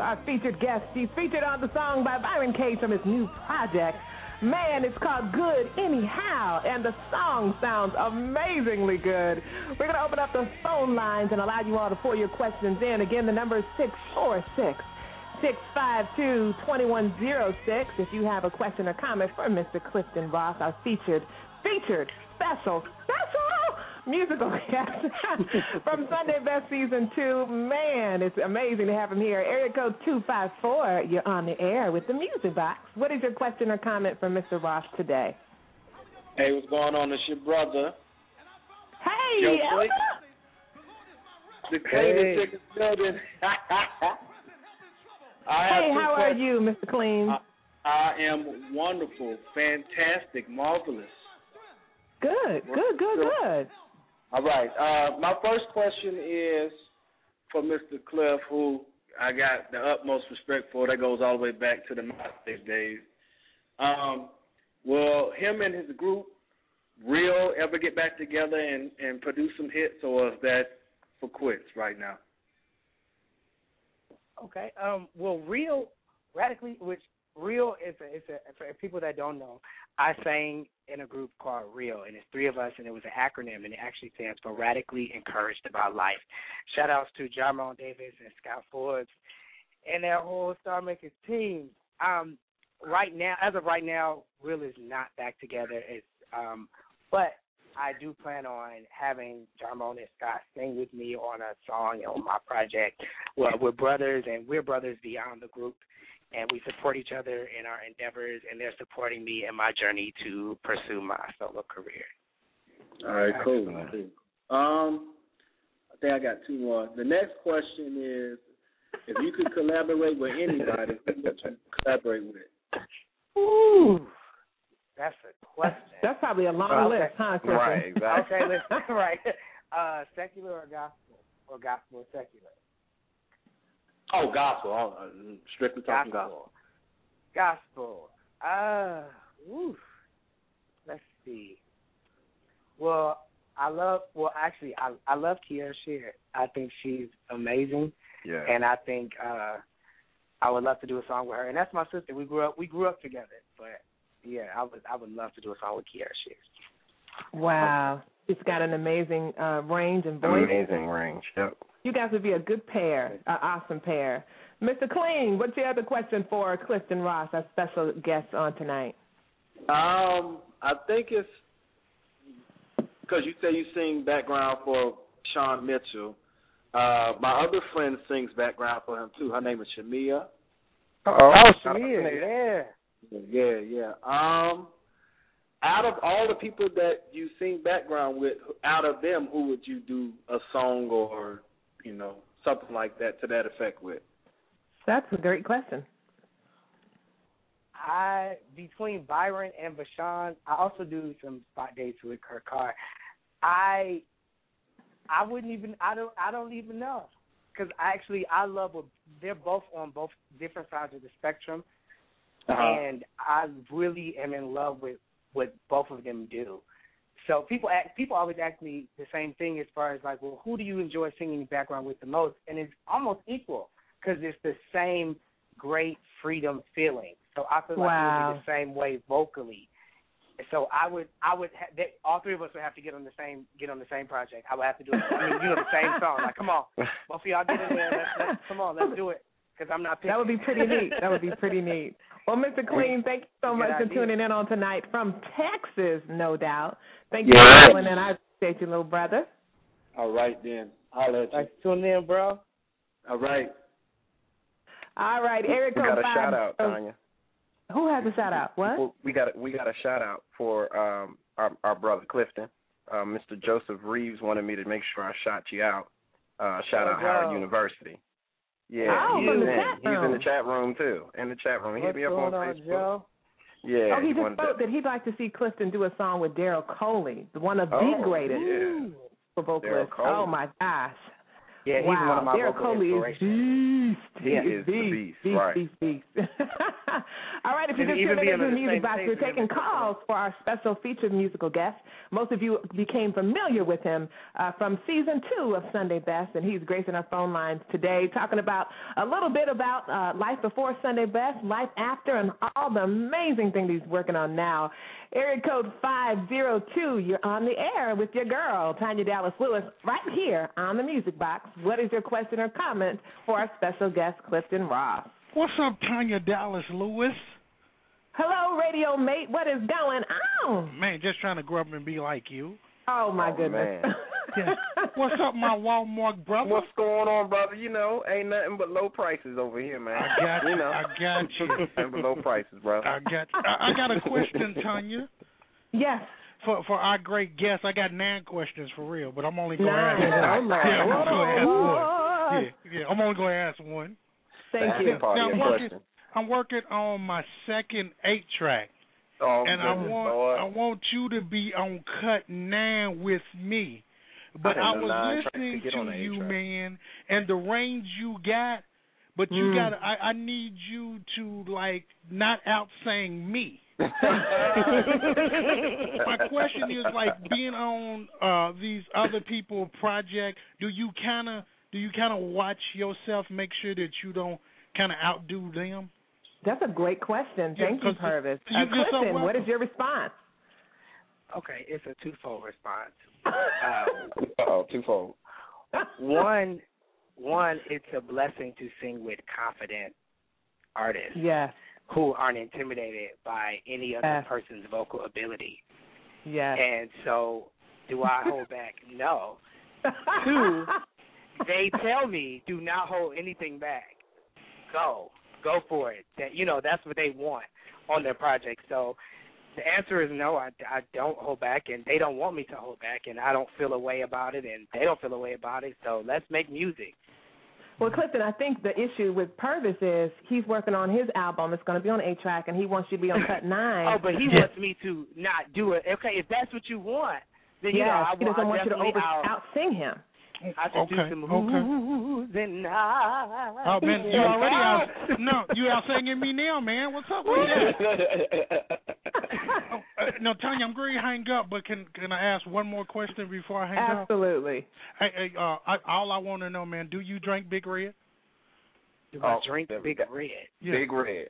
our featured guest. She's featured on the song by Byron Cage from his new project. Man, it's called Good Anyhow, and the song sounds amazingly good. We're going to open up the phone lines and allow you all to pour your questions in. Again, the number is 646 652 2106. If you have a question or comment for Mr. Clifton Ross, our featured, featured, special, special musical guest from Sunday Best Season 2. Man, it's amazing to have him here. Area code 254, you're on the air with the Music Box. What is your question or comment for Mr. Ross today? Hey, what's going on? It's your brother. Hey, Yo, Elder. The cleanest chicken building. I Hey, two how are you, Mr. Clean? I am wonderful, fantastic, marvelous. Good, good, good, good. All right. Uh, my first question is for Mr. Cliff, who I got the utmost respect for. That goes all the way back to the MySpace days. Um, will him and his group, Real, ever get back together and, and produce some hits, or is that for quits right now? Okay. Um. Well, real radically, which real is a, is a for people that don't know. I sang in a group called Real, and it's three of us, and it was an acronym, and it actually stands for Radically Encouraged About Life. Shout outs to Jarmon Davis and Scott Forbes and that whole Star Makers team. Um, right now, as of right now, Real is not back together. It's um, but I do plan on having Jarmon and Scott sing with me on a song on my project. Well, we're brothers, and we're brothers beyond the group and we support each other in our endeavors, and they're supporting me in my journey to pursue my solo career. All right, cool. cool. Um, I think I got two more. The next question is, if you could collaborate with anybody, who would you collaborate with? Ooh, that's a question. That's probably a long Okay. list, huh, Right, exactly. okay, listen, right. Uh, secular or gospel, or gospel or secular? Oh, gospel. Oh, uh, strictly talking gospel. Gospel. Uh, oof. Let's see. Well, I love. Well, actually, I I love Kierra Sheard. I think she's amazing, Yeah. and I think uh I would love to do a song with her. And that's my sister. We grew up. We grew up together. But yeah, I would. I would love to do a song with Kierra Sheard. Wow. She's got an amazing uh, range and voice. Amazing range. Yep. You guys would be a good pair, an awesome pair. Mr. Clean, what's your other question for Clifton Ross, our special guest on tonight? Um, I think it's because you say you sing background for Sean Mitchell. Uh, my other friend sings background for him too. Her name is Shamia. Oh, Shamia, yeah. Yeah, yeah. Um, out of all the people that you sing background with, out of them, who would you do a song or you know something like that to that effect with? That's a great question. I between Byron and Vashawn, I also do some spot dates with Kurt Carr. I I wouldn't even I don't I don't even know because actually I love what they're both on both different sides of the spectrum, Uh-huh. and I really am in love with what both of them do. So people ask, people always ask me the same thing as far as like, well, who do you enjoy singing background with the most? And it's almost equal because it's the same great freedom feeling. So I feel like Wow. it would be the same way vocally. So I would, I would, ha- they, all three of us would have to get on the same, get on the same project. I would have to do, it. I mean, you know, the same song. Like, come on, both of y'all get in there. Let's, let's come on, let's do it. Because I'm not picking. That would be pretty neat. That would be pretty neat. Well, Mr. Clean, thank you so Good much for idea. tuning in on tonight from Texas, no doubt. Thank you Yes. for calling in. I appreciate you, little brother. All right then. I'll let you. Thanks for tuning in, bro. All right. All right, Eric. We got a five- shout out, oh, Tanya. Who has a shout out? What? We got a, we got a shout out for um our our brother Clifton. Uh, Mr. Joseph Reeves wanted me to make sure I shot you out. Uh, shout Oh, out Howard. University. Yeah, Oh, he's in. He's in the chat room too. In the chat room, he hit me up on on, Facebook. Joe? Yeah, oh, he just spoke that he'd like to see Clifton do a song with Daryl Coley, one of Oh, the greatest yeah. for vocalists. Oh my gosh. Yeah, he's wow. one of my Derek vocal Coley is beast. He He is the beast, beast, beast, right. beast, beast. All right, if you just tuned into the the music box, we're taking calls for our special featured musical guest. Most of you became familiar with him uh, from season two of Sunday Best, and he's gracing our phone lines today, talking about a little bit about uh, life before Sunday Best, life after, and all the amazing things he's working on now. Area code 502, you're on the air with your girl, Tanya Dallas Lewis, right here on the Music Box. What is your question or comment for our special guest, Clifton Ross? What's up, Tanya Dallas Lewis? Hello, radio mate. What is going on? Man, just trying to grow up and be like you. Oh, my Oh, goodness. man. What's up, my Walmart brother? What's going on, brother? You know, ain't nothing but low prices over here, man. I got you you. know. I got you. nothing but low prices, bro. I got. I, I got a question, Tanya. yes. For for our great guest, I got nine questions for real, but I'm only gonna ask one. Oh, yeah, I'm only gonna ask one. Yeah, yeah, I'm only gonna ask one. Thank That's you. Now, I'm working. I'm working on my second eight track, Oh, and I want Lord. I want you to be on cut nine with me. But I I, didn't know was listening could get on to you, man, and the range you got. But you Mm. got to I, I need you to like not out saying me. My question is like being on uh these other people project, do you kinda do you kinda watch yourself, make sure that you don't kinda outdo them? That's a great question. Yeah, Thank Purvis. you- Uh, you're so Clifton, what welcome. is your response? Okay, it's a twofold response. Uh, oh, twofold. one, one, it's a blessing to sing with confident artists yes. who aren't intimidated by any other Yes. person's vocal ability. Yes. And so, do I hold back? No. Two, they tell me do not hold anything back. Go, go for it. That you know that's what they want on their project. So the answer is no. I, I don't hold back, and they don't want me to hold back, and I don't feel a way about it, and they don't feel a way about it. So let's make music. Well, Clifton, I think the issue with Purvis is he's working on his album. It's going to be on A track, and he wants you to be on cut nine. Oh, but he Yeah. wants me to not do it. Okay, if that's what you want, then you yes, know I, he doesn't I want you to over out sing him. I should do Okay, some okay. and ahs. Oh man, you already out no, you out singing me now, man. What's up with that? Oh, uh, no, Tanya, I'm going to hang up, but can can I ask one more question before I hang up? Absolutely. Hey, hey, uh, I, all I want to know, man, do you drink Big Red? Do I Oh, drink Big go. Red? Yeah. Big red.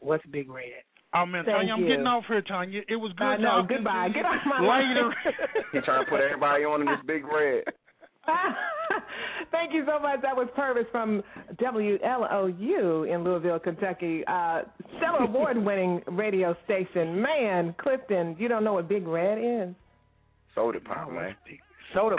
What's Big Red? Oh man, Thank Tanya, I'm you. getting off here, Tanya. It was good I know. talking Goodbye. you. Get off my Later. line. He trying to put everybody on in this big red. Thank you so much. That was Purvis from WLOU in Louisville, Kentucky. Uh, stellar award-winning radio station. Man, Clifton, you don't know what Big Red is? Soda pop, man. Soda.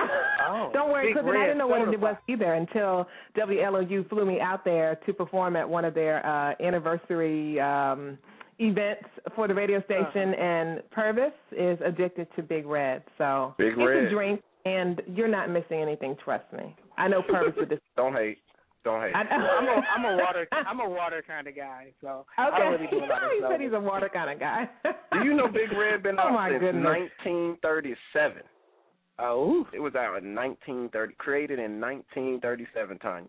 Oh, Don't worry, Big Clifton. I didn't know what it was either until WLOU flew me out there to perform at one of their uh, anniversary um, events for the radio station. And Purvis is addicted to Big Red, so Big it's Red. a drink, and you're not missing anything. Trust me. I know Purvis would. Dis- Don't hate. Don't hate. I, I'm a I'm a water I'm a water kind of guy, so I Okay. don't really do a lot of he said he's a water kind of guy. Do you know Big Red been Oh, out my since goodness. 1937? Oh, It was out in 1930, created in 1937. Tanya,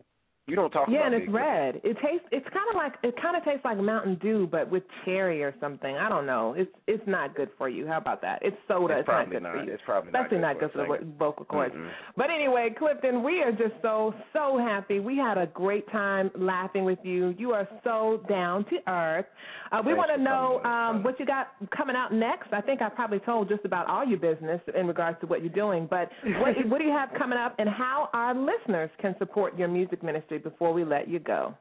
you don't talk yeah, and it's Red. It tastes. It's kind of like it kind of tastes like Mountain Dew, but with cherry or something. I don't know. It's it's not good for you. How about that? It's soda. It's It's, probably not good not. for you. It's probably Especially not not good good for for the vocal cords. Mm-mm. But anyway, Clifton, we are just so so happy. We had a great time laughing with you. You are so down to earth. Uh, we want to know um, what you got coming out next. I think I probably told just about all your business in regards to what you're doing. But what what do you have coming up, and how our listeners can support your music ministry before we let you go?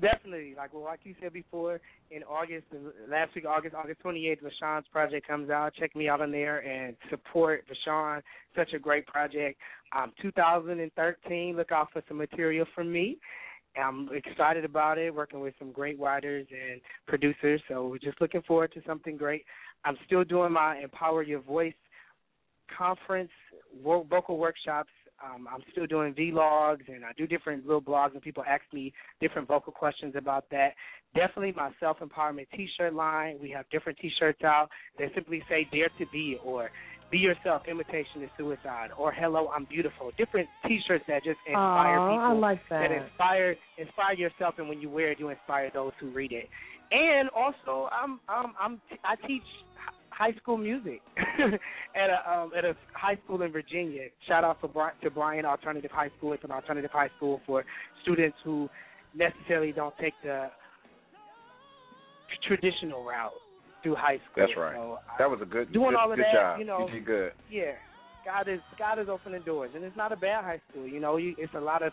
definitely. Like well, like you said before, in August, last week, August, August 28th, Vashawn's project comes out. Check me out on there and support Vashawn. Such a great project. Um, 2013. Look out for some material from me. I'm excited about it. Working with some great writers and producers. So we're just looking forward to something great. I'm still doing my Empower Your Voice conference vocal workshops. Um, I'm still doing vlogs and I do different little blogs and people ask me different vocal questions about that. Definitely my self empowerment T-shirt line. We have different T-shirts out that simply say "Dare to Be" or Be yourself, imitation is suicide, or hello, I'm beautiful. Different T-shirts that just inspire Aww, people. I like that. inspire inspire yourself, and when you wear it, you inspire those who read it. And also, I'm I'm I'm I teach high school music at a um, at a high school in Virginia. Shout out to Brian, to Bryant Alternative High School. It's an alternative high school for students who necessarily don't take the traditional route through high school. That's right. So That was a good doing good, all of good that, job. you know, did good. yeah, God is God is opening doors, and it's not a bad high school. You know, you, it's a lot of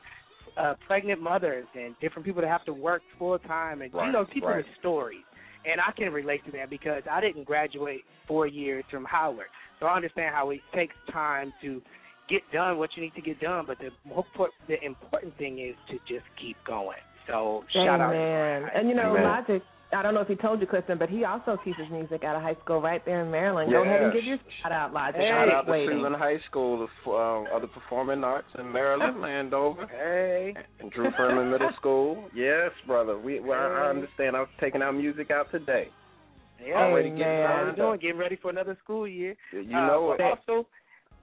uh, pregnant mothers and different people that have to work full time, and Right, you know, people right. with stories. And I can relate to that because I didn't graduate four years from Howard, so I understand how it takes time to get done what you need to get done. But the more the important thing is to just keep going. So shout out. to And you know, Amen. Logic. I don't know if he told you, Clifton, but he also teaches music at a high school right there in Maryland. Go ahead and give your shout out, Logic. Hey. I Shout was out to waiting. Suitland High School um, of the Performing Arts in Maryland, Landover. Hey. And Drew-Freeman Middle School. Yes, brother. We well, I I understand. I was taking our music out today. Yeah, Already Amen. getting How we lined doing? Getting ready for another school year. You Uh, know but it. Also,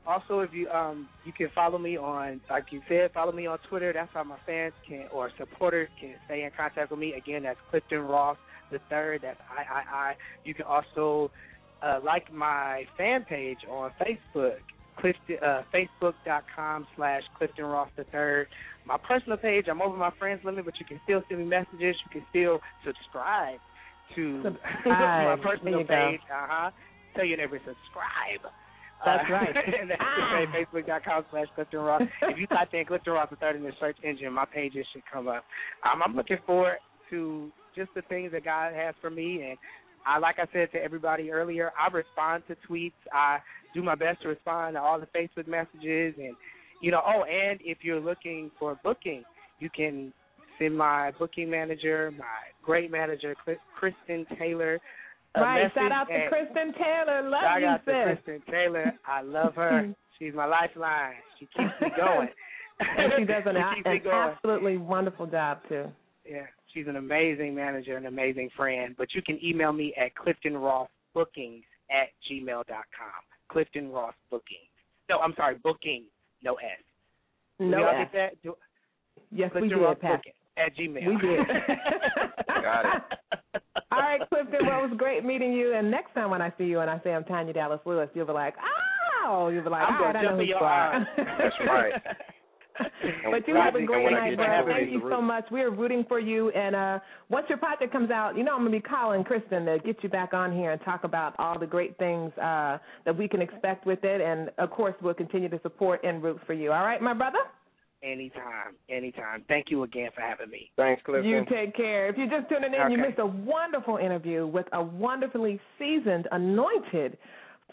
also if you um you can follow me on like you said, follow me on Twitter. That's how my fans can or supporters can stay in contact with me. Again, that's Clifton Ross the third. That's I I I. You can also uh, like my fan page on Facebook. Clifton, uh, Facebook.com slash Clifton Ross the third. My personal page, I'm over my friends limit, but you can still send me messages. You can still subscribe to my personal There you go. page. Uh huh. Tell your neighbor subscribe. That's Uh, right. and that's Ah. Facebook.com slash Clifton Ross. if you type in Clifton Ross the third in the search engine, my pages should come up. Um, I'm looking forward to just the things that God has for me, and I, like I said to everybody earlier, I respond to tweets. I do my best to respond to all the Facebook messages, and you know. Oh, and if you're looking for booking, you can send my booking manager, my great manager, Kristen Taylor. Right. Shout out to Kristen Taylor. Love Shout you, out to. Kristen Taylor. I love her. She's my lifeline. She keeps me going. And she does an, She an absolutely wonderful job too. Yeah, she's an amazing manager, an amazing friend. But you can email me at Clifton Ross Bookings at gmail.com. Clifton Ross Bookings. No, I'm sorry, booking, no S. No Did y'all S. get that? Do, Yes, we Clifton did, Ross Pat. Bookings at Gmail. We did. Got it. All right, Clifton. Well, it was great meeting you. And next time when I see you and I say I'm Tanya Dallas Lewis, you'll be like, "Oh!" You'll be like, I'm "All right, gonna I know jump who in you your are." eyes. That's right. but you have a And great night, get bro. Thank you so much. We're rooting for you. And uh once your project comes out, you know I'm gonna be calling Kristen to get you back on here and talk about all the great things uh that we can expect with it. And of course, we'll continue to support and root for you. All right, my brother. anytime, anytime. Thank you again for having me. Thanks, Clifton. You take care. If you're just tuning in, you missed a wonderful interview with a wonderfully seasoned, anointed,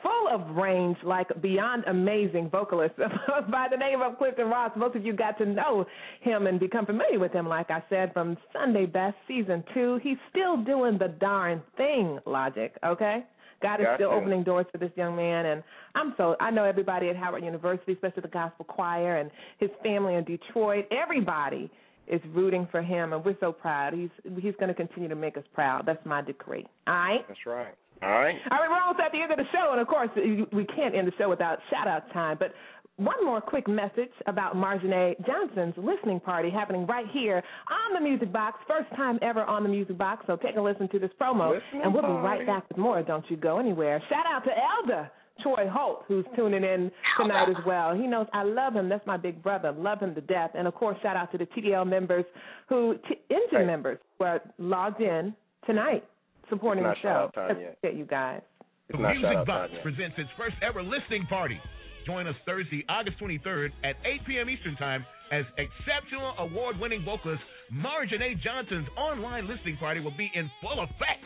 full of range, like beyond amazing vocalist by the name of Clifton Ross. Most of you got to know him and become familiar with him, like I said, from Sunday Best Season 2. He's still doing the darn thing, Logic, okay? God is Gotcha. still opening doors for this young man, and I'm so I know everybody at Howard University, especially the gospel choir and his family in Detroit. Everybody is rooting for him, and we're so proud. He's he's going to continue to make us proud. That's my decree. All right. That's right. All right. All right, we're almost at the end of the show, and of course, we can't end the show without shout out time. But one more quick message about Marjanae Johnson's listening party happening right here on the Music Box. First time ever on the Music Box, so take a listen to this promo, Listening and we'll be right back with more. Don't you go anywhere. Shout out to Elder. Troy Holt, who's tuning in tonight as well. He knows I love him. That's my big brother. Love him to death. And of course, shout out to the TDL members who, t- engine Right. members, who are logged in tonight supporting It's the show. shout-out time yet. Appreciate you guys. It's The not Music Box presents its first ever listening party. Join us Thursday, August 23rd at 8 p.m. Eastern Time as exceptional award-winning vocalist Marjanae Johnson's online listening party will be in full effect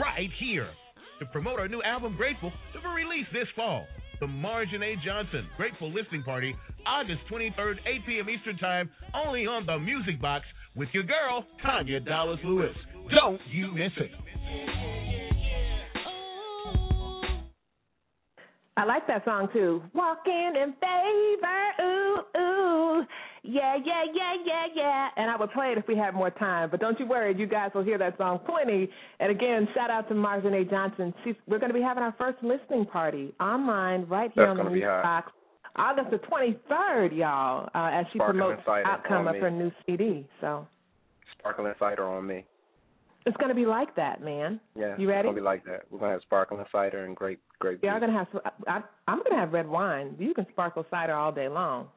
right here to promote our new album Grateful to be released this fall. The Marjanae Johnson Grateful Listening Party, August 23rd, 8 p.m. Eastern Time, only on the Music Box with your girl Tanya Dallas Lewis. Don't you miss it. I like that song too. Walking in favor, ooh, ooh. yeah, yeah, yeah, yeah, yeah. And I would play it if we had more time. But don't you worry, you guys will hear that song plenty. And again, shout out to Marjanae Johnson. She's, we're going to be having our first listening party online right here That's on the Music. Box. August the 23rd, y'all, uh, as she promotes cider outcome of her new CD. So Sparkling cider on me. It's going to be like that, man. Yeah, You ready? It's gonna be like that. We're gonna have sparkling cider and grape grape. Yeah, I'm gonna have. I, I'm gonna have red wine. You can sparkle cider all day long.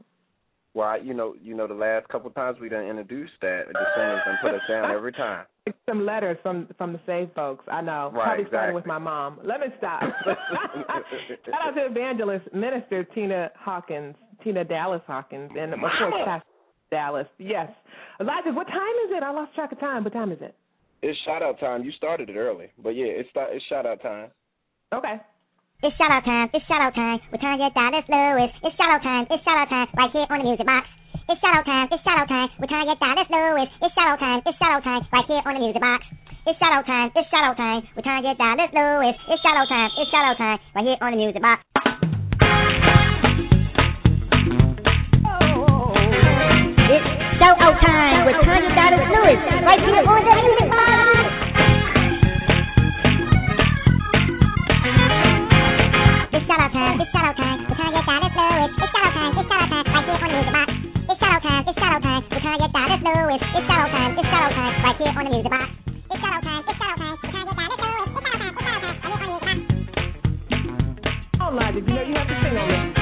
Well, I, you know, you know, the last couple times we done introduced that, the singers done put us down every time. Some letters from from the Save folks. I know. Right, Probably starting with my mom. Let me stop. Shout out to evangelist minister Tina Hawkins, Tina Dallas Hawkins, and of course. Pastor Dallas. Yes, Elijah. What time is it? I lost track of time. What time is it? It's shout out time. You started it early, but yeah, it's it's shout out time. Okay. It's shout out time, it's shout out time. We're trying to get Dallas Lewis. It's shout out time, it's shout out time, right here on the music box. It's shout out time, it's shout out time. We're trying to get Dallas Lewis. It's shout out time, it's shout out time, right here on the music box. It's shout out time, it's shout out time. We're trying to get Dallas Lewis. It's shout out time, it's shout out time, right here on the music box. It's shout out time with Tanya Dallas Lewis, right here on the music box. It's shout out time, it's shout out time. We're trying to get Dallas Lewis. It's shout out time, it's shout out time, right here on the music box. It's shout out time, it's shout out time. We're trying to get Dallas Lewis. It's shout out time, it's shout out time, right here on the music box. It's shout out time, it's shout out time. We're trying to get Dallas Lewis. It's shout out time, it's shout out time, right here on the music box. Oh, Elijah, you know you have to sing on this.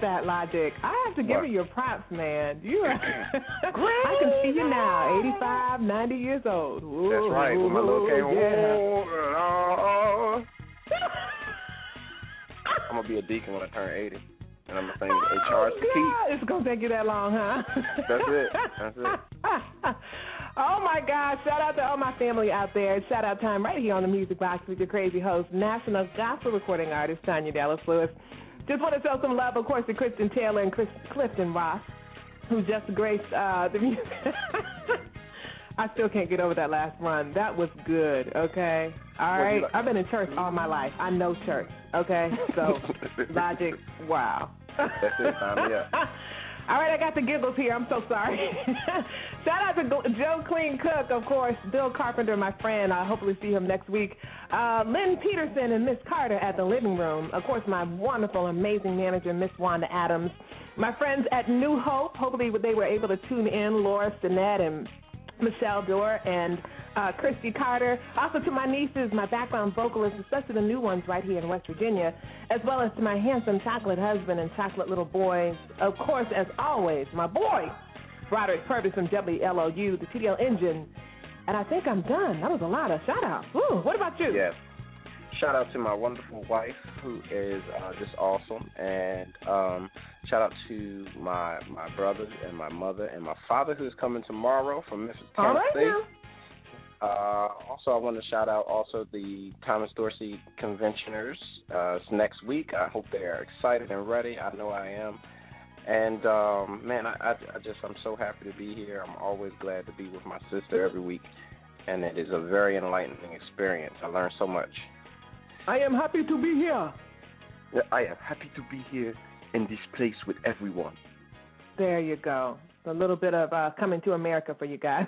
That, Logic. I have to give you your props, man. You are. I can see you now, 85, 90 years old. That's right. When my little came yeah. I'm gonna be a deacon when I turn 80, and I'm gonna sing oh, to keep. It's gonna take you that long, huh? That's it. That's it. oh my God! Shout out to all my family out there. It's shout out time right here on the Music Box with your crazy host, national gospel recording artist Tanya Dallas Lewis. Just want to show some love, of course, to Kristen Taylor and Chris Clifton Ross, who just graced uh, the music. I still can't get over that last run. That was good. Okay. All right. like- I've been in church all my life. I know church. Okay. So logic. Wow. That's it. Sign me up. All right, I got the giggles here. I'm so sorry. Shout out to Joe Clean Cook, of course. Bill Carpenter, my friend. I'll hopefully see him next week. Uh, Lynn Peterson and Miss Carter at the living room. Of course, my wonderful, amazing manager, Miss Wanda Adams. My friends at New Hope. Hopefully, they were able to tune in. Laura Stinnett and Michelle Dorr and uh, Christy Carter. Also to my nieces, my background vocalists, especially the new ones right here in West Virginia, as well as to my handsome chocolate husband and chocolate little boy. Of course, as always, my boy, Broderick Purvis from WLOU, the TDL engine. And I think I'm done. That was a lot of shout outs. Ooh, what about you? Yes. Shout out to my wonderful wife, who is uh, just awesome, and um, shout out to my my brother and my mother and my father, who is coming tomorrow from Memphis, All right Tennessee. now. Uh, also, I want to shout out also the Thomas Dorsey Conventioners. Uh, it's next week. I hope they are excited and ready. I know I am. And um, man, I, I, I just I'm so happy to be here. I'm always glad to be with my sister every week, and it is a very enlightening experience. I learned so much. I am happy to be here. I am happy to be here in this place with everyone. There you go. A little bit of uh, coming to America for you guys.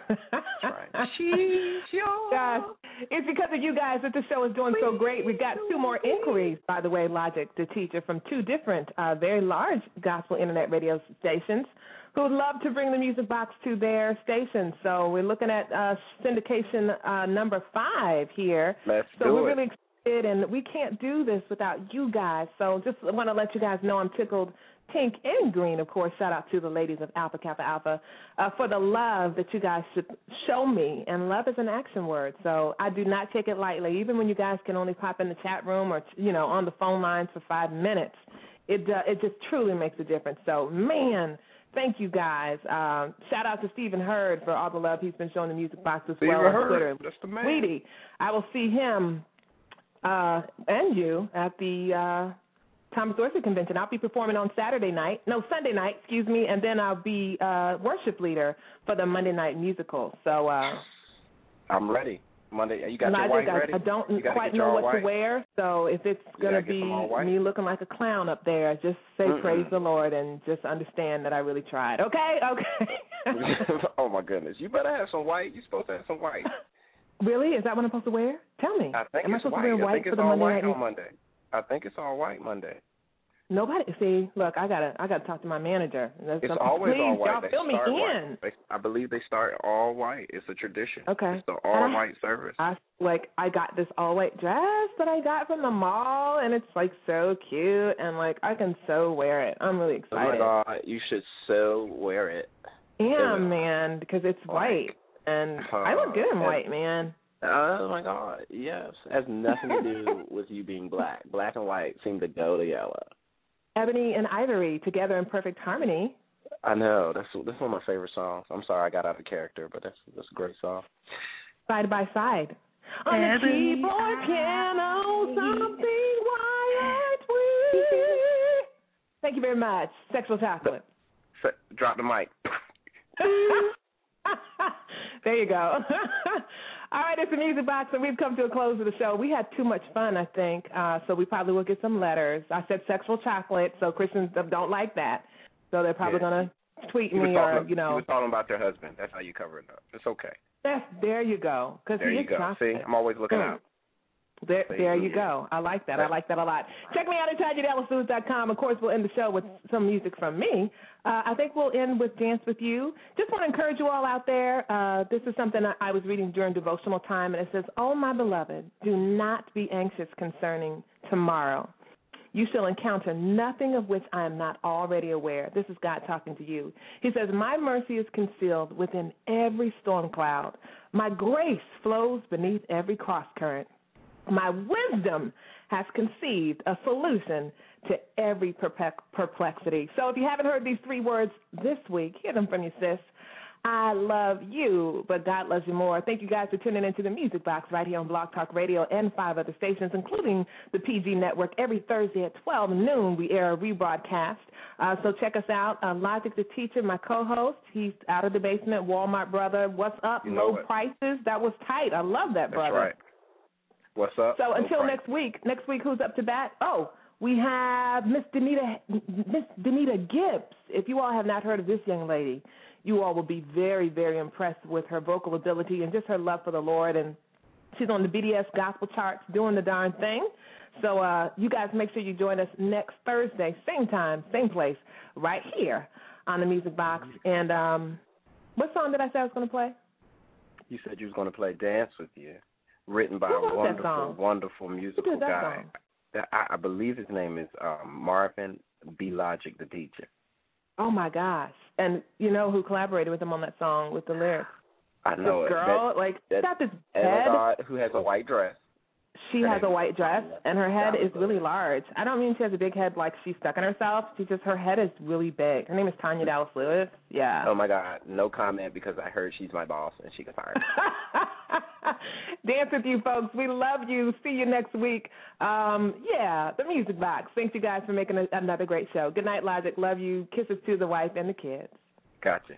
Guys, it's because of you guys that the show is doing so great. We've got two more inquiries, by the way, Logic, the teacher, from two different, uh, very large gospel internet radio stations who would love to bring the music box to their stations. So we're looking at uh, syndication uh, number five here. Let's so do we're it. really excited, and we can't do this without you guys. So just want to let you guys know I'm tickled pink and green, of course. Shout out to the ladies of Alpha Kappa Alpha uh, for the love that you guys should show me. And love is an action word, so I do not take it lightly. Even when you guys can only pop in the chat room or you know on the phone lines for five minutes, it uh, it just truly makes a difference. So man. Thank you guys. Um, shout out to Stephen Hurd for all the love he's been showing the music box as Stephen well on Hurd, Twitter. that's the man. Sweetie, I will see him uh, and you at the uh, Thomas Dorsey Convention. I'll be performing on Saturday night, no Sunday night, excuse me, and then I'll be uh, worship leader for the Monday night musical. So uh, I'm ready. Monday, you got your I, white ready? I, I don't quite know what white? to wear, so if it's gonna be some all white? me looking like a clown up there, just say Mm-mm. praise the Lord and just understand that I really tried. Okay, okay. oh my goodness, you better have some white. You're supposed to have some white. really? Is that what I'm supposed to wear? Tell me. I think Am I supposed white. to wear white for the Monday white night? on Monday. I think it's all white Monday. Nobody see. Look, I gotta, I gotta talk to my manager. That's It's something- always please, all white. Y'all They fill me in. They, I believe they start all white. It's a tradition. Okay. It's the all And I- white service. I like I got this all white dress that I got from the mall, and it's like so cute, and like I can so wear it. I'm really excited. Oh my. God, you should so wear it. Yeah, man, because it's white, and I look good in Uh, white, man. Oh my God, yes. It has nothing to do with you being black. Black and white seem to go together. Ebony and ivory together in perfect harmony. I know. That's that's one of my favorite songs. I'm sorry I got out of character, but that's that's a great song. side by side. On the Ebony keyboard piano, something wired with. Thank you very much. Sexual chocolate. So, drop the mic. there you go. All right, it's the music box, and we've come to a close of the show. We had too much fun, I think, uh, so we probably will get some letters. I said sexual chocolate, so Christians don't like that, so they're probably Yeah. gonna tweet me or you know. you were talking about their husband. That's how you cover it up. It's okay. That's there you go, because There he you is go. chocolate. See, I'm always looking Mm. out. There, there you go. I like that. I like that a lot. Check me out at TanyaDallasLewis.com. Of course, we'll end the show with some music from me. Uh, I think we'll end with Dance With You. Just want to encourage you all out there. Uh, this is something I, I was reading during devotional time, and it says, Oh, my beloved, do not be anxious concerning tomorrow. You shall encounter nothing of which I am not already aware. This is God talking to you. He says, My mercy is concealed within every storm cloud. My grace flows beneath every cross current. My wisdom has conceived a solution to every perplexity. So if you haven't heard these three words this week, hear them from your sis. I love you, but God loves you more. Thank you guys for tuning into the Music Box right here on Blog Talk Radio and five other stations, including the PG Network. Every Thursday at 12 noon, we air a rebroadcast. Uh, so check us out. Uh, Logic the Teacher, my co-host, he's out of the basement. Walmart brother, what's up? You know Low it. prices. That was tight. I love that That's brother. right. What's up? So until next week, next week who's up to bat? Oh, we have Miss Danita Miss Danita Gibbs. If you all have not heard of this young lady, you all will be very, very impressed with her vocal ability and just her love for the Lord and she's on the BDS gospel charts doing the darn thing. So uh you guys make sure you join us next Thursday, same time, same place, right here on the music box. And um what song did I say I was gonna play? You said you was going to play "Dance with You," written by a wonderful, wonderful musical that guy. That I, I believe his name is um, Marvin B. Logic, the teacher. Oh my gosh. And you know who collaborated with him on that song with the lyrics? I know this it. girl, That, like that- she got this and a head. God who has a white dress. She has a white dress, and her head is really large. I don't mean she has a big head like she's stuck in herself. She just her head is really big. Her name is Tanya Dallas Lewis. Yeah. Oh my God, no comment because I heard she's my boss and she can fire me. Dance with you, folks. We love you. See you next week. Um, yeah, the music box. Thanks you guys for making a, another great show. Good night, Logic. Love you. Kisses to the wife and the kids. Gotcha.